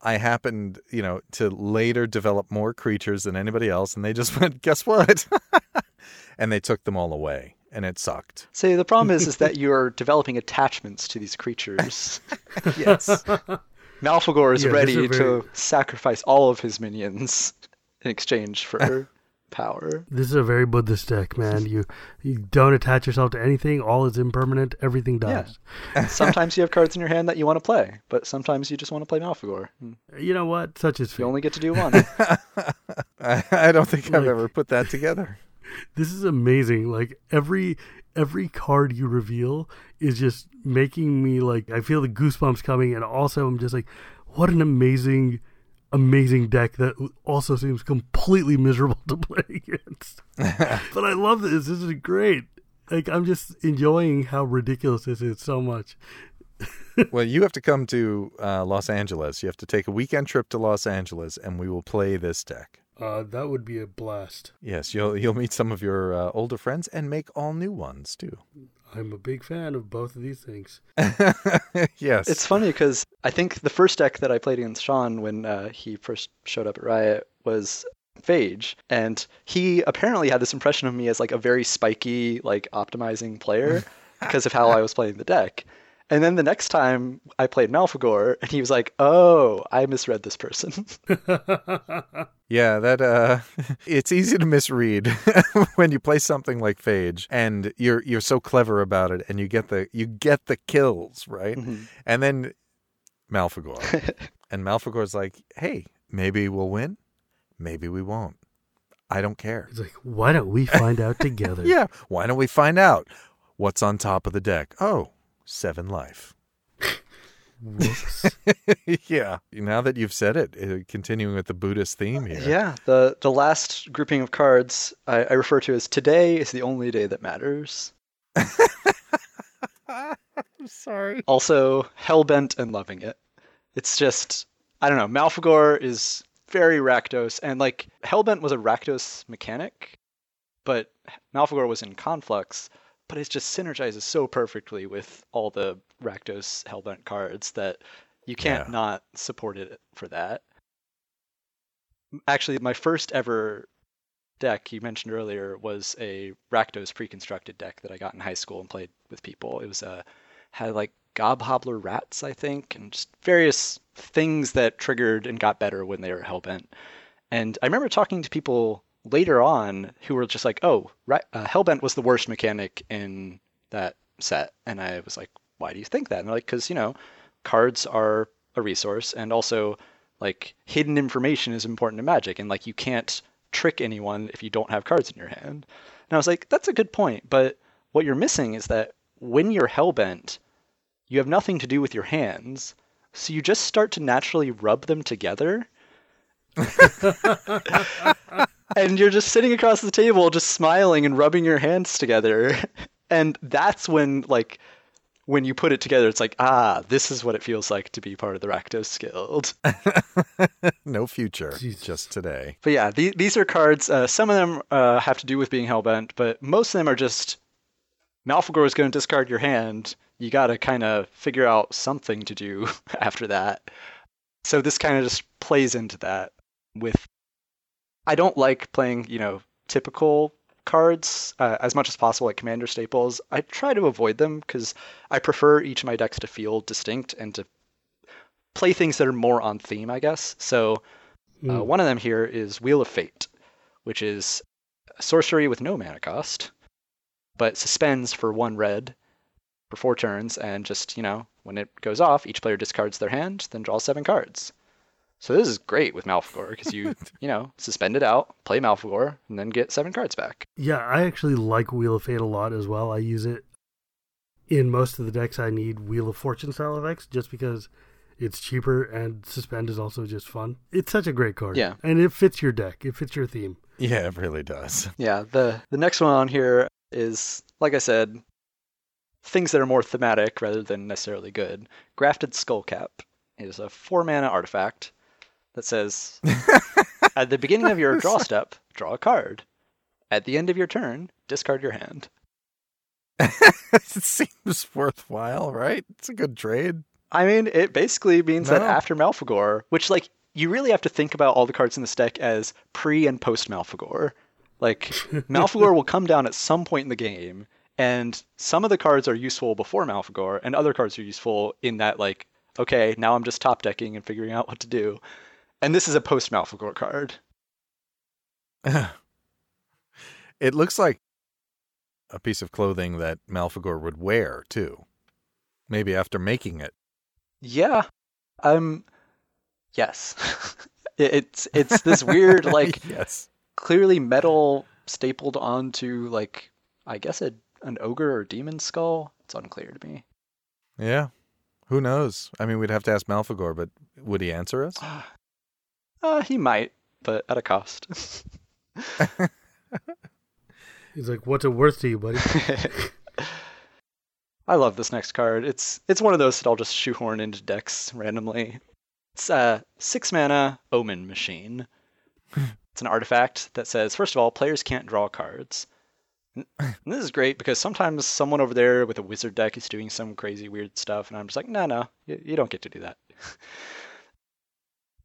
I happened, you know, to later develop more creatures than anybody else. And they just went, guess what? and they took them all away. And it sucked. See, the problem is, is that you're developing attachments to these creatures. Yes. Malfegor is Yeah, ready very- to sacrifice all of his minions in exchange for power. This is a very Buddhist deck, man. You you don't attach yourself to anything. All is impermanent. Everything dies. sometimes you have cards in your hand that you want to play, but sometimes you just want to play Malfegor. Hmm. You know what? Such is fate. You only get to do one. I, I don't think I've ever put that together. This is amazing. Like every every card you reveal is just making me like I feel the goosebumps coming, and also I'm just like, what an amazing, amazing deck that also seems completely miserable to play against. but I love this. This is great. Like I'm just enjoying how ridiculous this is so much. well, you have to come to uh, Los Angeles. You have to take a weekend trip to Los Angeles, and we will play this deck. Uh, that would be a blast. Yes, you'll you'll meet some of your uh, older friends and make all new ones too. I'm a big fan of both of these things. yes, It's funny because I think the first deck that I played against Sean when uh, he first showed up at Riot was Phage, and he apparently had this impression of me as like a very spiky, like optimizing player because of how I was playing the deck. And then the next time I played Malfegor, and he was like, "Oh, I misread this person." Yeah, that uh it's easy to misread when you play something like Phage and you're you're so clever about it and you get the you get the kills, right? Mhm. And then Malfegor. and Malfegor's like, "Hey, maybe we'll win, maybe we won't. I don't care." It's like, why don't we find out together? Yeah, why don't we find out what's on top of the deck? Oh, seven life. Yeah. Now that you've said it, uh, continuing with the Buddhist theme here. Yeah, the the last grouping of cards I, I refer to as "Today is the only day that matters." I'm sorry. Also, hellbent and loving it. It's just I don't know. Malfegor is very Rakdos, and like hellbent was a Rakdos mechanic, but Malfegor was in Conflux. But it just synergizes so perfectly with all the Rakdos hellbent cards that you can't Yeah. not support it for that. Actually, my first ever deck you mentioned earlier was a Rakdos pre-constructed deck that I got in high school and played with people. It was a had like gobhobbler rats, I think, and just various things that triggered and got better when they were hellbent. And I remember talking to people later on who were just like, "Oh, ra- uh, hellbent was the worst mechanic in that set," and I was like, "Why do you think that?" And they're like, "Because you know, cards are a resource, and also like hidden information is important in Magic, and like you can't trick anyone if you don't have cards in your hand." And I was like, "That's a good point, but what you're missing is that when you're hellbent, you have nothing to do with your hands, so you just start to naturally rub them together." and you're just sitting across the table just smiling and rubbing your hands together and that's when like when you put it together it's like ah this is what it feels like to be part of the Rakdos Guild no future, Jesus. just today. but yeah the, these are cards uh, some of them uh, have to do with being hellbent but most of them are just Malfegor is going to discard your hand you got to kind of figure out something to do after that so this kind of just plays into that with I don't like playing, you know, typical cards uh, as much as possible, like commander staples. I try to avoid them because I prefer each of my decks to feel distinct and to play things that are more on theme, I guess. So uh, Mm. one of them here is Wheel of Fate, which is a sorcery with no mana cost, but suspends for one red for four turns, and just, you know, when it goes off, each player discards their hand, then draws seven cards. So this is great with Malfegor because you, you know, suspend it out, play Malfegor, and then get seven cards back. Yeah, I actually like Wheel of Fate a lot as well. I use it in most of the decks. I need Wheel of Fortune style effects just because it's cheaper and suspend is also just fun. It's such a great card. Yeah. and it fits your deck. It fits your theme. Yeah, it really does. Yeah, the the next one on here is, like I said, things that are more thematic rather than necessarily good. Grafted Skullcap is a four mana artifact that says at the beginning of your draw step, draw a card. At the end of your turn, discard your hand. it seems worthwhile, right? It's a good trade. I mean, it basically means that after Malfegor, which like you really have to think about all the cards in this deck as pre and post Malfegor. Like Malfegor will come down at some point in the game, and some of the cards are useful before Malfegor, and other cards are useful in that like, okay, now I'm just top decking and figuring out what to do. And this is a post Malfegor card. It looks like a piece of clothing that Malfegor would wear too. Maybe after making it. Yeah. Um yes. It- it's it's this weird like yes. clearly metal stapled onto like I guess a an ogre or demon skull. It's unclear to me. Yeah. Who knows? I mean, we'd have to ask Malfegor, but would he answer us? Uh, he might, but at a cost. He's like, "What's it worth to you, buddy?" I love this next card. It's it's one of those that I'll just shoehorn into decks randomly. It's a six mana Omen Machine. it's an artifact that says, first of all, players can't draw cards. And and this is great because sometimes someone over there with a wizard deck is doing some crazy weird stuff, and I'm just like, no, no, you, you don't get to do that.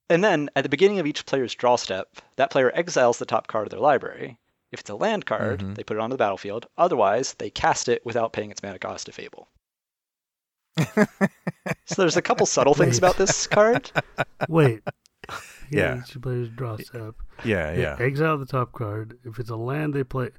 And then at the beginning of each player's draw step, that player exiles the top card of their library. If it's a land card, Mhm. they put it onto the battlefield. Otherwise, they cast it without paying its mana cost to Fable. So there's a couple subtle things about this card. Wait. Yeah. Each player's draw step. Yeah, They yeah. Exile the top card. If it's a land, they play.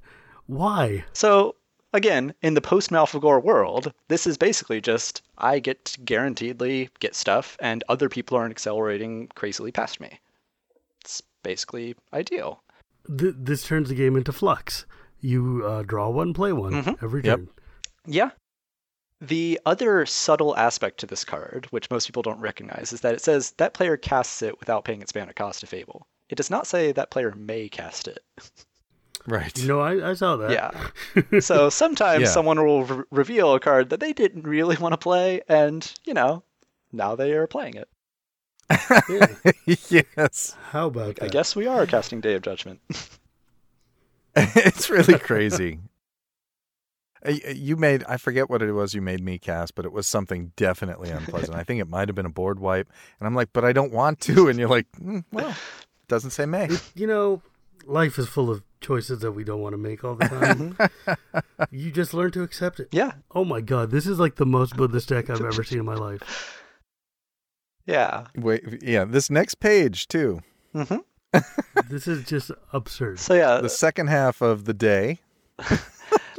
Why? So again, in the post Malfegor world, this is basically just I get to guaranteedly get stuff, and other people aren't accelerating crazily past me. It's basically ideal. Th- this turns the game into flux. You uh, draw one, play one Mhm. every Yep. turn. Yeah. The other subtle aspect to this card, which most people don't recognize, is that it says that player casts it without paying its mana cost to Fable. It does not say that player may cast it. Right. You know, I, I saw that. Yeah. So sometimes Yeah. someone will re- reveal a card that they didn't really want to play, and, you know, now they are playing it. Yeah. yes. How about that? I guess we are casting Day of Judgment. it's really crazy. Uh, You made, I forget what it was you made me cast, but it was something definitely unpleasant. I think it might have been a board wipe. And I'm like, but I don't want to. And you're like, mm, well, doesn't say may. You know, life is full of choices that we don't want to make all the time. you just learn to accept it. Yeah. Oh my god, this is like the most Buddhist deck I've ever seen in my life. Yeah. Wait, yeah, this next page, too. hmm This is just absurd. So yeah, The second half of the day.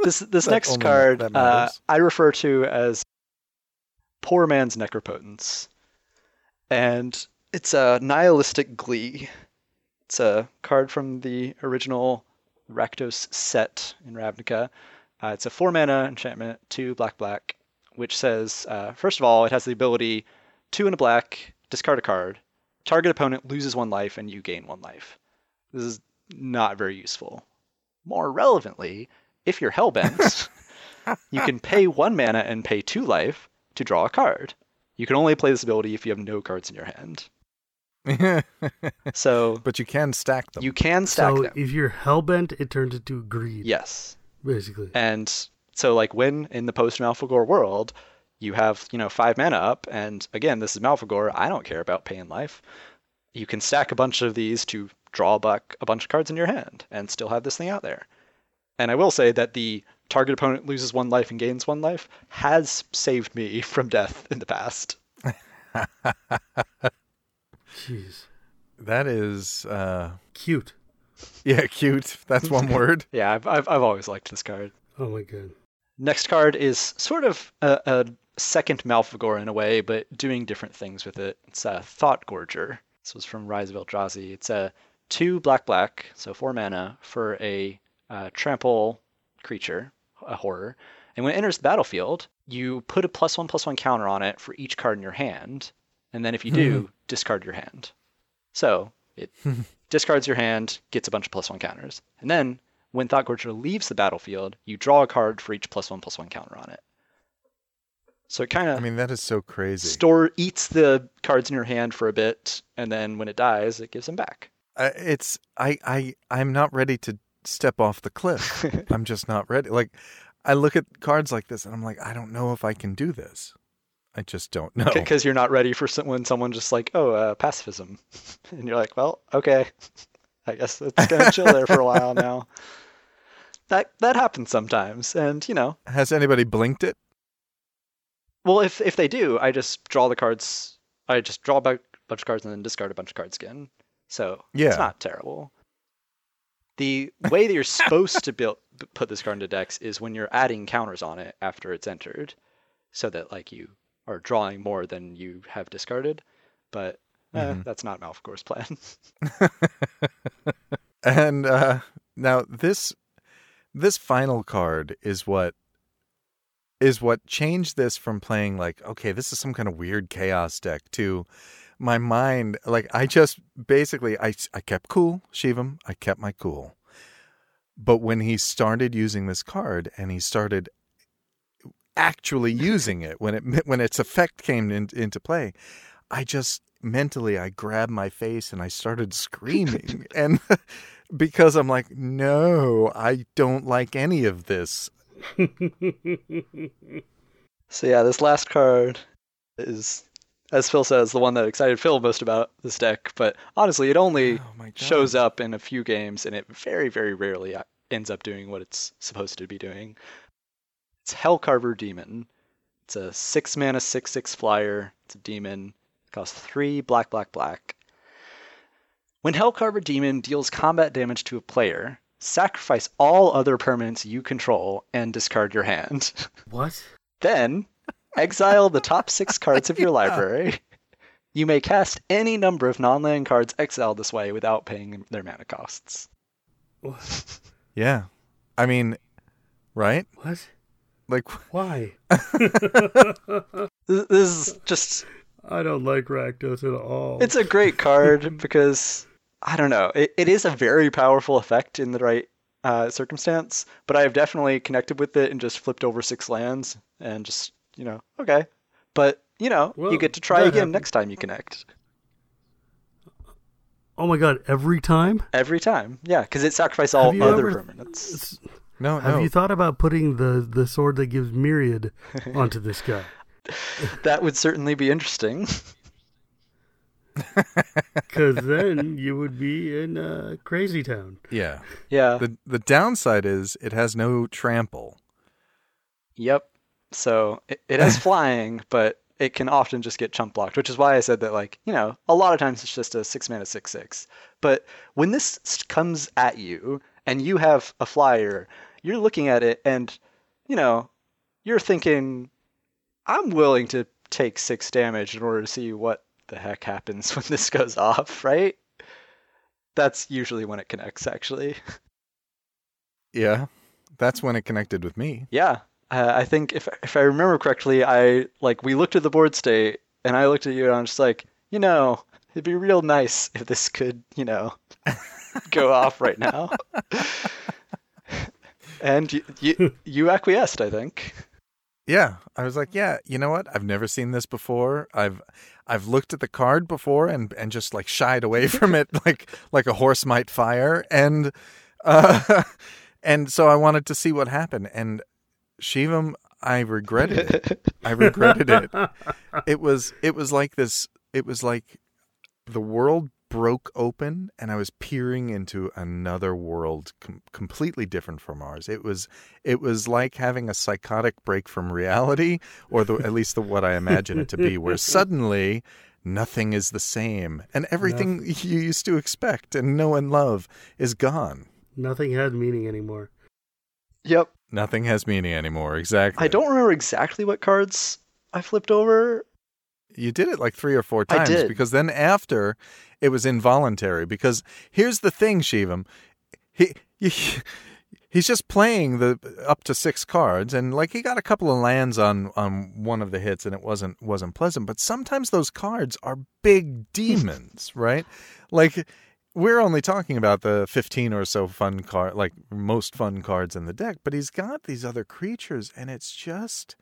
this this next card uh. I refer to as Poor Man's Necropotence, and it's a nihilistic glee. It's a card from the original Rakdos set in Ravnica. Uh, it's a four mana enchantment, two black black, which says uh, first of all it has the ability two and a black, discard a card, target opponent loses one life and you gain one life. This is not very useful. More relevantly, if you're hellbent, you can pay one mana and pay two life to draw a card. You can only play this ability if you have no cards in your hand. So but you can stack them. you can stack so them. if you're hellbent, it turns into greed. Yes. Basically. And so like when in the post Malfegor world, you have, you know, five mana up, and again, this is Malfegor, I don't care about paying life. You can stack a bunch of these to draw back a bunch of cards in your hand and still have this thing out there. And I will say that the target opponent loses one life and gains one life has saved me from death in the past. Jeez. that is, uh, Cute. yeah, cute. That's one word. Yeah, I've, I've, I've always liked this card. Oh my god. Next card is sort of a, a second Malfegor in a way, but doing different things with it. It's a Thought Gorger. This was from Rise of Eldrazi. It's a two black black, so four mana for a uh, trample creature, a horror. And when it enters the battlefield, you put a plus one plus one counter on it for each card in your hand, and then if you do, discard your hand. So it discards your hand, gets a bunch of plus one counters, and then when Thought Gorger leaves the battlefield, you draw a card for each plus one plus one counter on it. So it kind of I mean, that is so crazy. store eats the cards in your hand for a bit, and then when it dies, it gives them back. Uh, it's I I I'm not ready to step off the cliff. I'm just not ready. Like I look at cards like this and I'm like, I don't know if I can do this. I just don't know. Because you're not ready for some, when someone just like, oh, uh, pacifism, and you're like, well, okay, I guess it's gonna chill there for a while now. That that happens sometimes, and you know, Has anybody blinked it? well, if if they do, I just draw the cards. I just draw a bunch of cards and then discard a bunch of cards again. So Yeah. it's not terrible. The way that you're supposed to build put this card into decks is when you're adding counters on it after it's entered, so that like you are drawing more than you have discarded. But eh, Mhm. that's not Malfegor's plan. And uh, now this this final card is what is what changed this from playing like okay this is some kind of weird chaos deck to my mind like I just basically I I kept cool Shivam I kept my cool but when he started using this card and he started actually using it when it when its effect came in, into play I just mentally I grabbed my face and I started screaming and because I'm like no I don't like any of this So yeah, this last card is, as Phil says, the one that excited Phil most about this deck. But honestly, it only Oh shows up in a few games, and it very, very rarely uh, ends up doing what it's supposed to be doing. It's Hellcarver Demon. It's a six mana, six six flyer. It's a demon. It costs three black, black, black. When Hellcarver Demon deals combat damage to a player, sacrifice all other permanents you control and discard your hand. What? Then exile the top six cards of your library. You may cast any number of non land cards exiled this way without paying their mana costs. yeah I mean right What? Like Why? This is just, I don't like Rakdos at all. it's a great card because, I don't know, it, it is a very powerful effect in the right uh, circumstance, but I have definitely connected with it and just flipped over six lands and just, you know, okay. But, you know, Well, you get to try again happened. next time you connect. oh my god! Every time. Every time. Yeah, because it sacrifices all other ever- permanents. It's- no Have no you thought about putting the the sword that gives myriad onto this guy? That would certainly be interesting. Because then you would be in uh, Crazy Town. yeah Yeah. the the downside is it has no trample Yep. So it, it has flying, but it can often just get chump blocked, which is why I said that, like, you know, a lot of times it's just a six mana, six, six. But when this comes at you and you have a flyer, you're looking at it and, you know, you're thinking, I'm willing to take six damage in order to see what the heck happens when this goes off, right? That's usually when it connects, actually. yeah that's when it connected with me Yeah, uh, I think if if I remember correctly, I like we looked at the board state, and I looked at you, and I'm just like, you know, it'd be real nice if this could, you know, go off right now. and you, you you acquiesced, I think. Yeah, I was like, yeah, you know what? I've never seen this before. I've I've looked at the card before and and just like shied away from it like like a horse might fire and uh and so I wanted to see what happened and Shivam I regretted it. I regretted it. It was it was like this it was like the world broke open and I was peering into another world com- completely different from ours. It was it was like having a psychotic break from reality or the, at least the what I imagine it to be where suddenly nothing is the same and everything you used to expect and know and love is gone. Nothing had meaning anymore. Yep. Nothing has meaning anymore. Exactly. I don't remember exactly what cards I flipped over. You did it like three or four times because then after it was involuntary. Because here's the thing, Shivam, he, he he's just playing the up to six cards, and like he got a couple of lands on on one of the hits, and it wasn't wasn't pleasant. But sometimes those cards are big demons, right? Like we're only talking about the 15 or so fun card like most fun cards in the deck but he's got these other creatures and it's just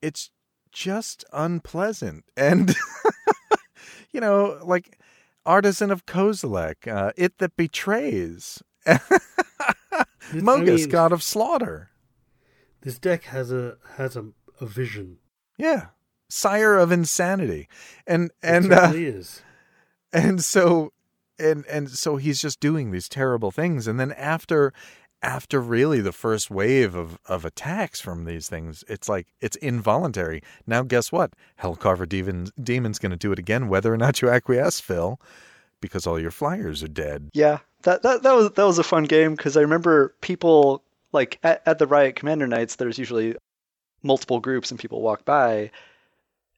it's just unpleasant. And you know like artisan of kozilek uh, it that betrays Mogis I mean, god of slaughter. This deck has a has a, a vision. yeah. Sire of insanity. And and uh, is. and so and and so he's just doing these terrible things. And then after after really the first wave of of attacks from these things it's like it's involuntary now guess what hellcarver demon demon's going to do it again whether or not you acquiesce phil because all your flyers are dead. Yeah, that that that was that was a fun game because I remember people like at, at the Riot Commander nights. There's usually multiple groups and people walk by,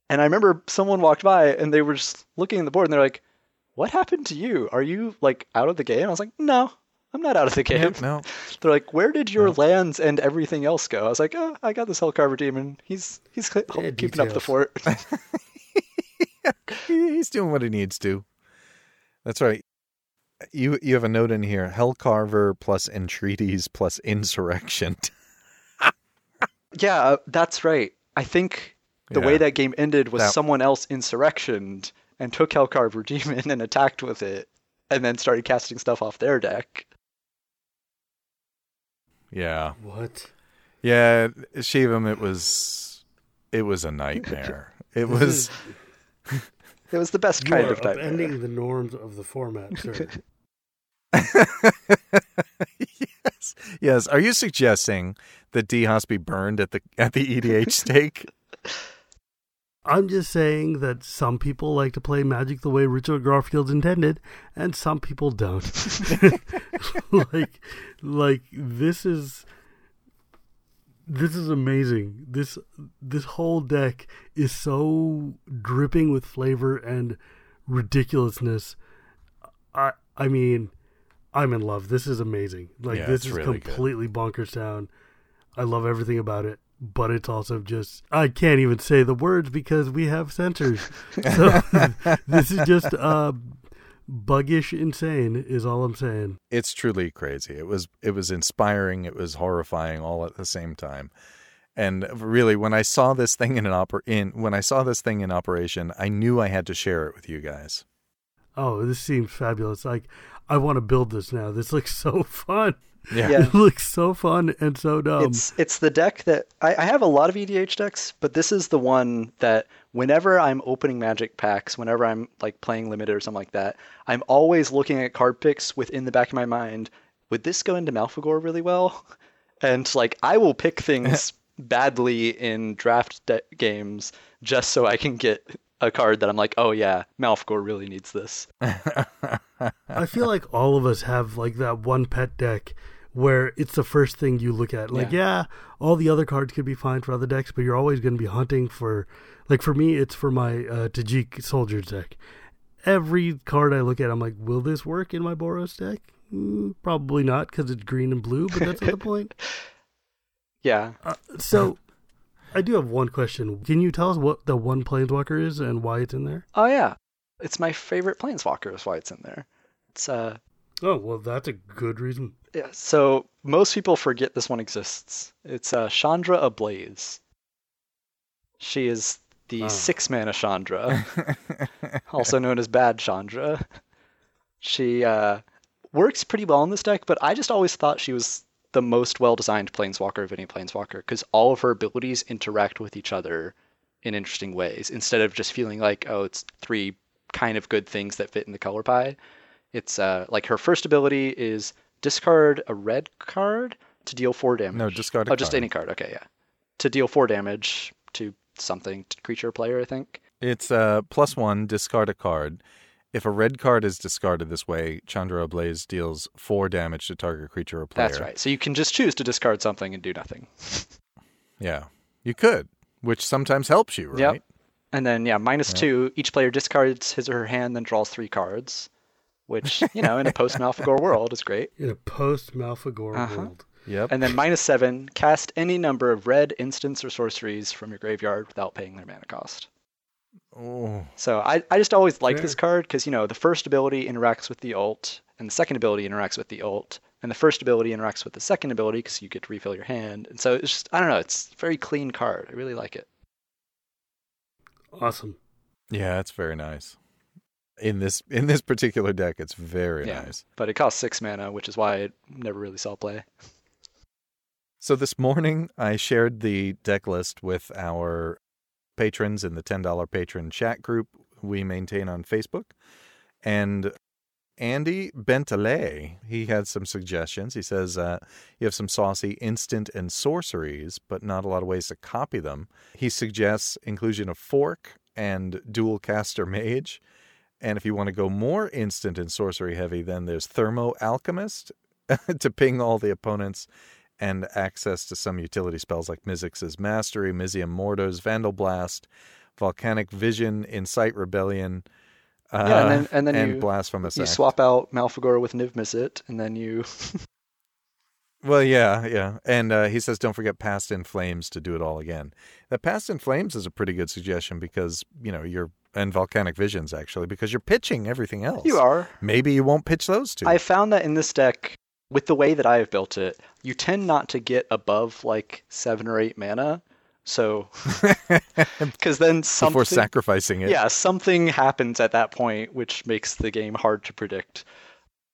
and I remember someone walked by and they were just looking at the board and they're like, "What happened to you? Are you like out of the game?" I was like, "No, I'm not out of the game." Yep, no. They're like, "Where did your No. lands and everything else go?" I was like, "Oh, I got this Hellcarver demon. He's he's Yeah, keeping up the fort." He's doing what he needs to. That's right. You you have a note in here: Hellcarver plus entreaties plus insurrection. yeah, uh, that's right. I think the way that game ended was That- someone else insurrectioned and took Hellcarver Demon and attacked with it, and then started casting stuff off their deck. Yeah, What? yeah. Shivam, it was it was a nightmare. It was. is- It was the best you kind are of nightmare. upending the norms of the format, sir. yes, yes. Are you suggesting that D Haas be burned at the at the EDH stake? I'm just saying that some people like to play Magic the way Richard Garfield intended, and some people don't. like, like this is this is amazing. This this whole deck is so dripping with flavor and ridiculousness. I I mean, I'm in love. This is amazing. Like Yeah, this is really good. completely bonkers town. I love everything about it, but it's also just I can't even say the words because we have censors. So this is just uh buggish insane is all I'm saying. it's truly crazy. It was it was inspiring. It was horrifying all at the same time. And really, when I saw this thing in an oper- in when I saw this thing in operation, I knew I had to share it with you guys. Oh, this seems fabulous. Like I want to build this now. This looks so fun. Yeah. Yeah. It looks so fun and so dumb. it's it's the deck that I, I have a lot of EDH decks, but this is the one that whenever I'm opening Magic packs, whenever I'm like playing limited or something like that, I'm always looking at card picks within the back of my mind. Would this go into Malfegor really well? And like I will pick things badly in draft de- games just so I can get a card that I'm like, oh yeah, Malfegor really needs this. I feel like all of us have like that one pet deck where it's the first thing you look at. Like, yeah, all the other cards could be fine for other decks, but you're always going to be hunting for. Like for me, it's for my uh, Tajic Soldiers deck. Every card I look at, I'm like, will this work in my Boros deck? Mm, probably not because it's green and blue, but that's not the point. Yeah. Uh, so, I do have one question. Can you tell us what the one Planeswalker is and why it's in there? Oh yeah. It's my favorite Planeswalker is why it's in there. It's uh Oh, well, that's a good reason. Yeah, so most people forget this one exists. It's uh, Chandra Ablaze. She is the Ah. six mana Chandra, also known as Bad Chandra. She uh, works pretty well in this deck, but I just always thought she was the most well designed Planeswalker of any Planeswalker because all of her abilities interact with each other in interesting ways instead of just feeling like, oh, it's three kind of good things that fit in the color pie. It's uh, like her first ability is discard a red card to deal four damage. No, discard a Oh, just any card. Okay, yeah. To deal four damage to something, to creature player, I think. It's uh, plus one, discard a card. If a red card is discarded this way, Chandra Blaze deals four damage to target creature or player. That's right. So you can just choose to discard something and do nothing. Yeah, you could, which sometimes helps you, right? Yep. And then, yeah, minus Yeah. two, each player discards his or her hand, then draws three cards, which, you know, in a post Malfegor world is great. In a post Malfegor Uh-huh. world. Yep. And then minus seven, cast any number of red instants or sorceries from your graveyard without paying their mana cost. Oh, So I, I just always like Fair. this card because, you know, the first ability interacts with the ult, and the second ability interacts with the ult, and the first ability interacts with the second ability because you get to refill your hand. And so it's just, I don't know, it's a very clean card. I really like it. Awesome. yeah, it's very nice. In this in this particular deck, it's very Yeah. nice. But it costs six mana, which is why it never really saw play. So this morning, I shared the deck list with our patrons in the $10 patron chat group we maintain on Facebook. And Andy Bentalay, he had some suggestions. He says uh, you have some saucy instant and sorceries, but not a lot of ways to copy them. He suggests inclusion of fork and Dualcaster Mage. And if you want to go more instant and sorcery heavy, then there's Thermo Alchemist to ping all the opponents and access to some utility spells like Mizzix's Mastery, Mizium Mortars, Vandalblast, Volcanic Vision, Incite Rebellion, uh, Yeah, and then- and then you- Blasphemous You Act. swap out Malfegor with Niv Mizzet, and then you. Well, yeah, yeah. And uh, he says, don't forget Past in Flames to do it all again. That Past in Flames is a pretty good suggestion because, you know, you're, and Volcanic Visions actually, because you're pitching everything else. You are. Maybe you won't pitch those two. I found that in this deck, with the way that I have built it, you tend not to get above like seven or eight mana. So, because then something, Before sacrificing it. yeah, something happens at that point, which makes the game hard to predict.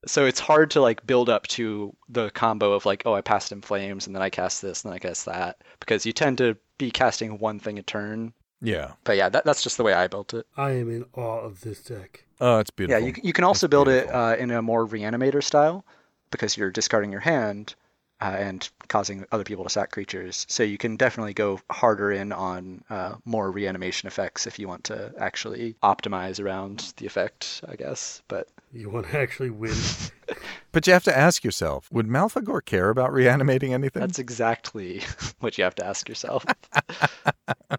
So it's hard to like build up to the combo of like, oh, I passed in flames, and then I cast this, and then I cast that, because you tend to be casting one thing a turn. Yeah. But yeah, that, that's just the way I built it. I am in awe of this deck. Oh, it's beautiful. Yeah, you, you can also It's build it uh, in a more reanimator style because you're discarding your hand uh, and causing other people to sack creatures. So you can definitely go harder in on uh, more reanimation effects if you want to actually optimize around the effect, I guess. But You want to actually win. But you have to ask yourself, would Malfegor care about reanimating anything? that's exactly what you have to ask yourself.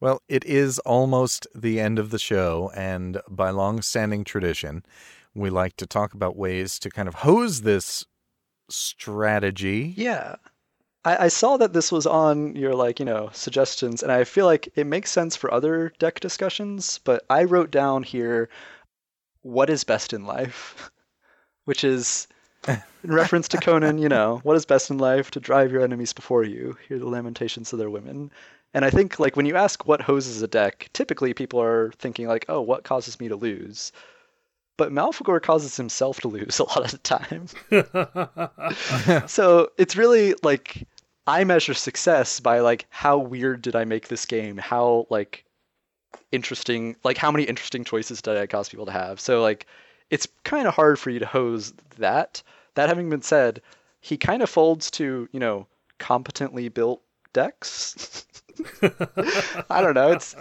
Well, it is almost the end of the show, and by long standing tradition, we like to talk about ways to kind of hose this strategy. Yeah. I, I saw that this was on your like, you know, suggestions, and I feel like it makes sense for other deck discussions, but I wrote down here what is best in life, which is in reference to Conan, you know, what is best in life to drive your enemies before you, hear the lamentations of their women. And I think like when you ask what hoses a deck, typically people are thinking like, oh, what causes me to lose? But Malfegor causes himself to lose a lot of the time. so it's really like I measure success by like how weird did I make this game? How like interesting like how many interesting choices did I cause people to have? So like it's kind of hard for you to hose that. That having been said, he kind of folds to, you know, competently built decks. I don't know. It's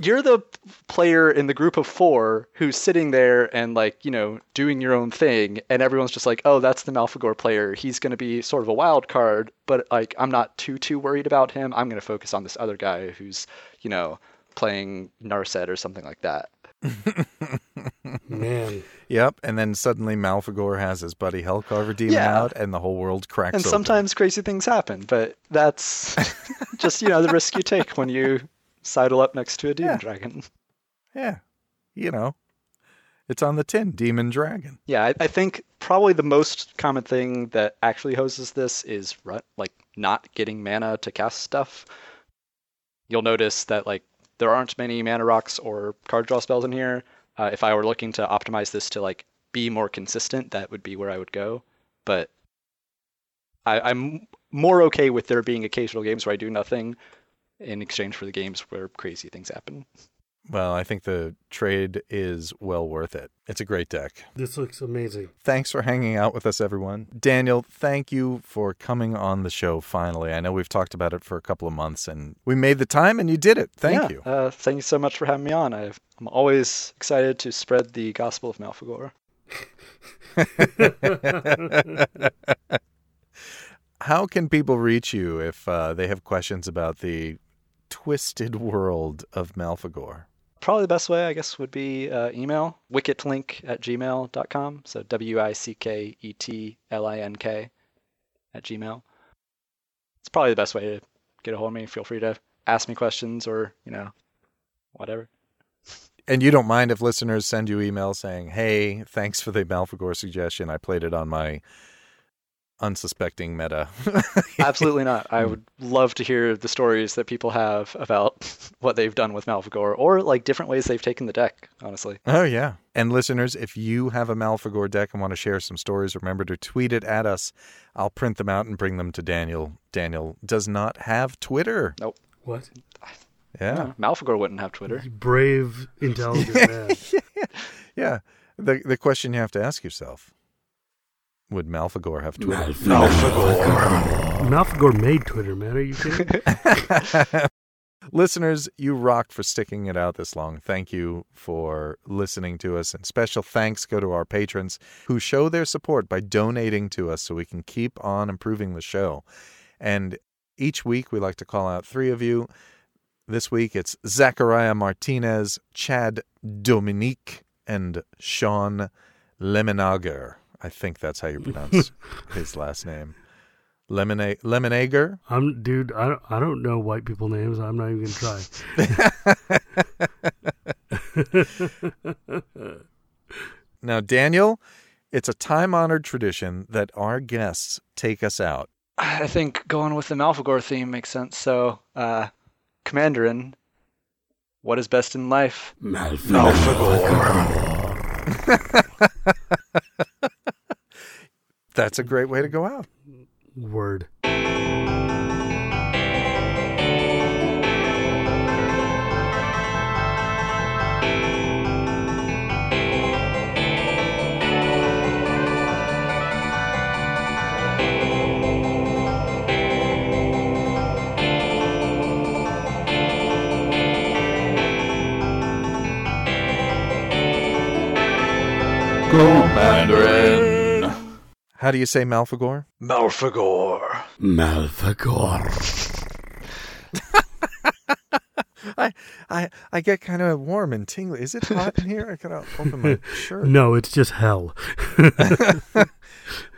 you're the player in the group of four who's sitting there and like you know doing your own thing, and everyone's just like, "Oh, that's the Malfegor player. He's going to be sort of a wild card, but like I'm not too too worried about him. I'm going to focus on this other guy who's you know playing Narset or something like that." Man, Yep. And then suddenly Malfegor has his buddy Hellcarver demon Yeah. out, and the whole world cracks And open. sometimes crazy things happen, but that's just you know the risk you take when you sidle up next to a demon Yeah. dragon. Yeah. You know, it's on the tin Demon Dragon. Yeah, I, I think probably the most common thing that actually hoses this is run, like not getting mana to cast stuff. You'll notice that like there aren't many mana rocks or card draw spells in here. Uh, if I were looking to optimize this to like be more consistent, that would be where I would go. But I, I'm more okay with there being occasional games where I do nothing in exchange for the games where crazy things happen. Well, I think the trade is well worth it. It's a great deck. this looks amazing. Thanks for hanging out with us, everyone. Daniel, thank you for coming on the show finally. I know we've talked about it for a couple of months and we made the time and you did it. Thank Yeah, you. Uh, thank you so much for having me on. I've, I'm always excited to spread the gospel of Malfegor. How can people reach you if uh, they have questions about the twisted world of Malfegor? Probably the best way, I guess, would be uh, email wicketlink at gmail.com. So W I C K E T L I N K at gmail. It's probably the best way to get a hold of me. Feel free to ask me questions or, you know, whatever. And you don't mind if listeners send you emails saying, hey, thanks for the Malfegor suggestion. I played it on my unsuspecting meta. Absolutely not. I would love to hear the stories that people have about what they've done with Malfegor or like different ways they've taken the deck, honestly. Oh, yeah. And listeners, if you have a Malfegor deck and want to share some stories, remember to tweet it at us. I'll print them out and bring them to Daniel. Daniel does not have Twitter. Nope. What? Yeah. Malfegor wouldn't have Twitter. Brave, intelligent man. Yeah. The, the question you have to ask yourself would Malfegor have Twitter? Malfegor made Twitter, man. Are you kidding? Listeners, you rock for sticking it out this long. Thank you for listening to us. And special thanks go to our patrons who show their support by donating to us so we can keep on improving the show. And each week we like to call out three of you. This week it's Zachariah Martinez, Chad Dominique, and Sean Lemonager. I think that's how you pronounce his last name. Lemonade Lemonager. I'm dude. I don't, I don't know white people names. I'm not even gonna try. Now, Daniel, it's a time honored tradition that our guests take us out. I think going with the Malfegor theme makes sense. So, uh, Commanderin, what is best in life? That's a great way to go out. Word. Go Mandarin. How do you say Malfegor? Malfegor. Malfegor. I I I get kind of warm and tingly. Is it hot in here? I gotta open my shirt. No, it's just hell.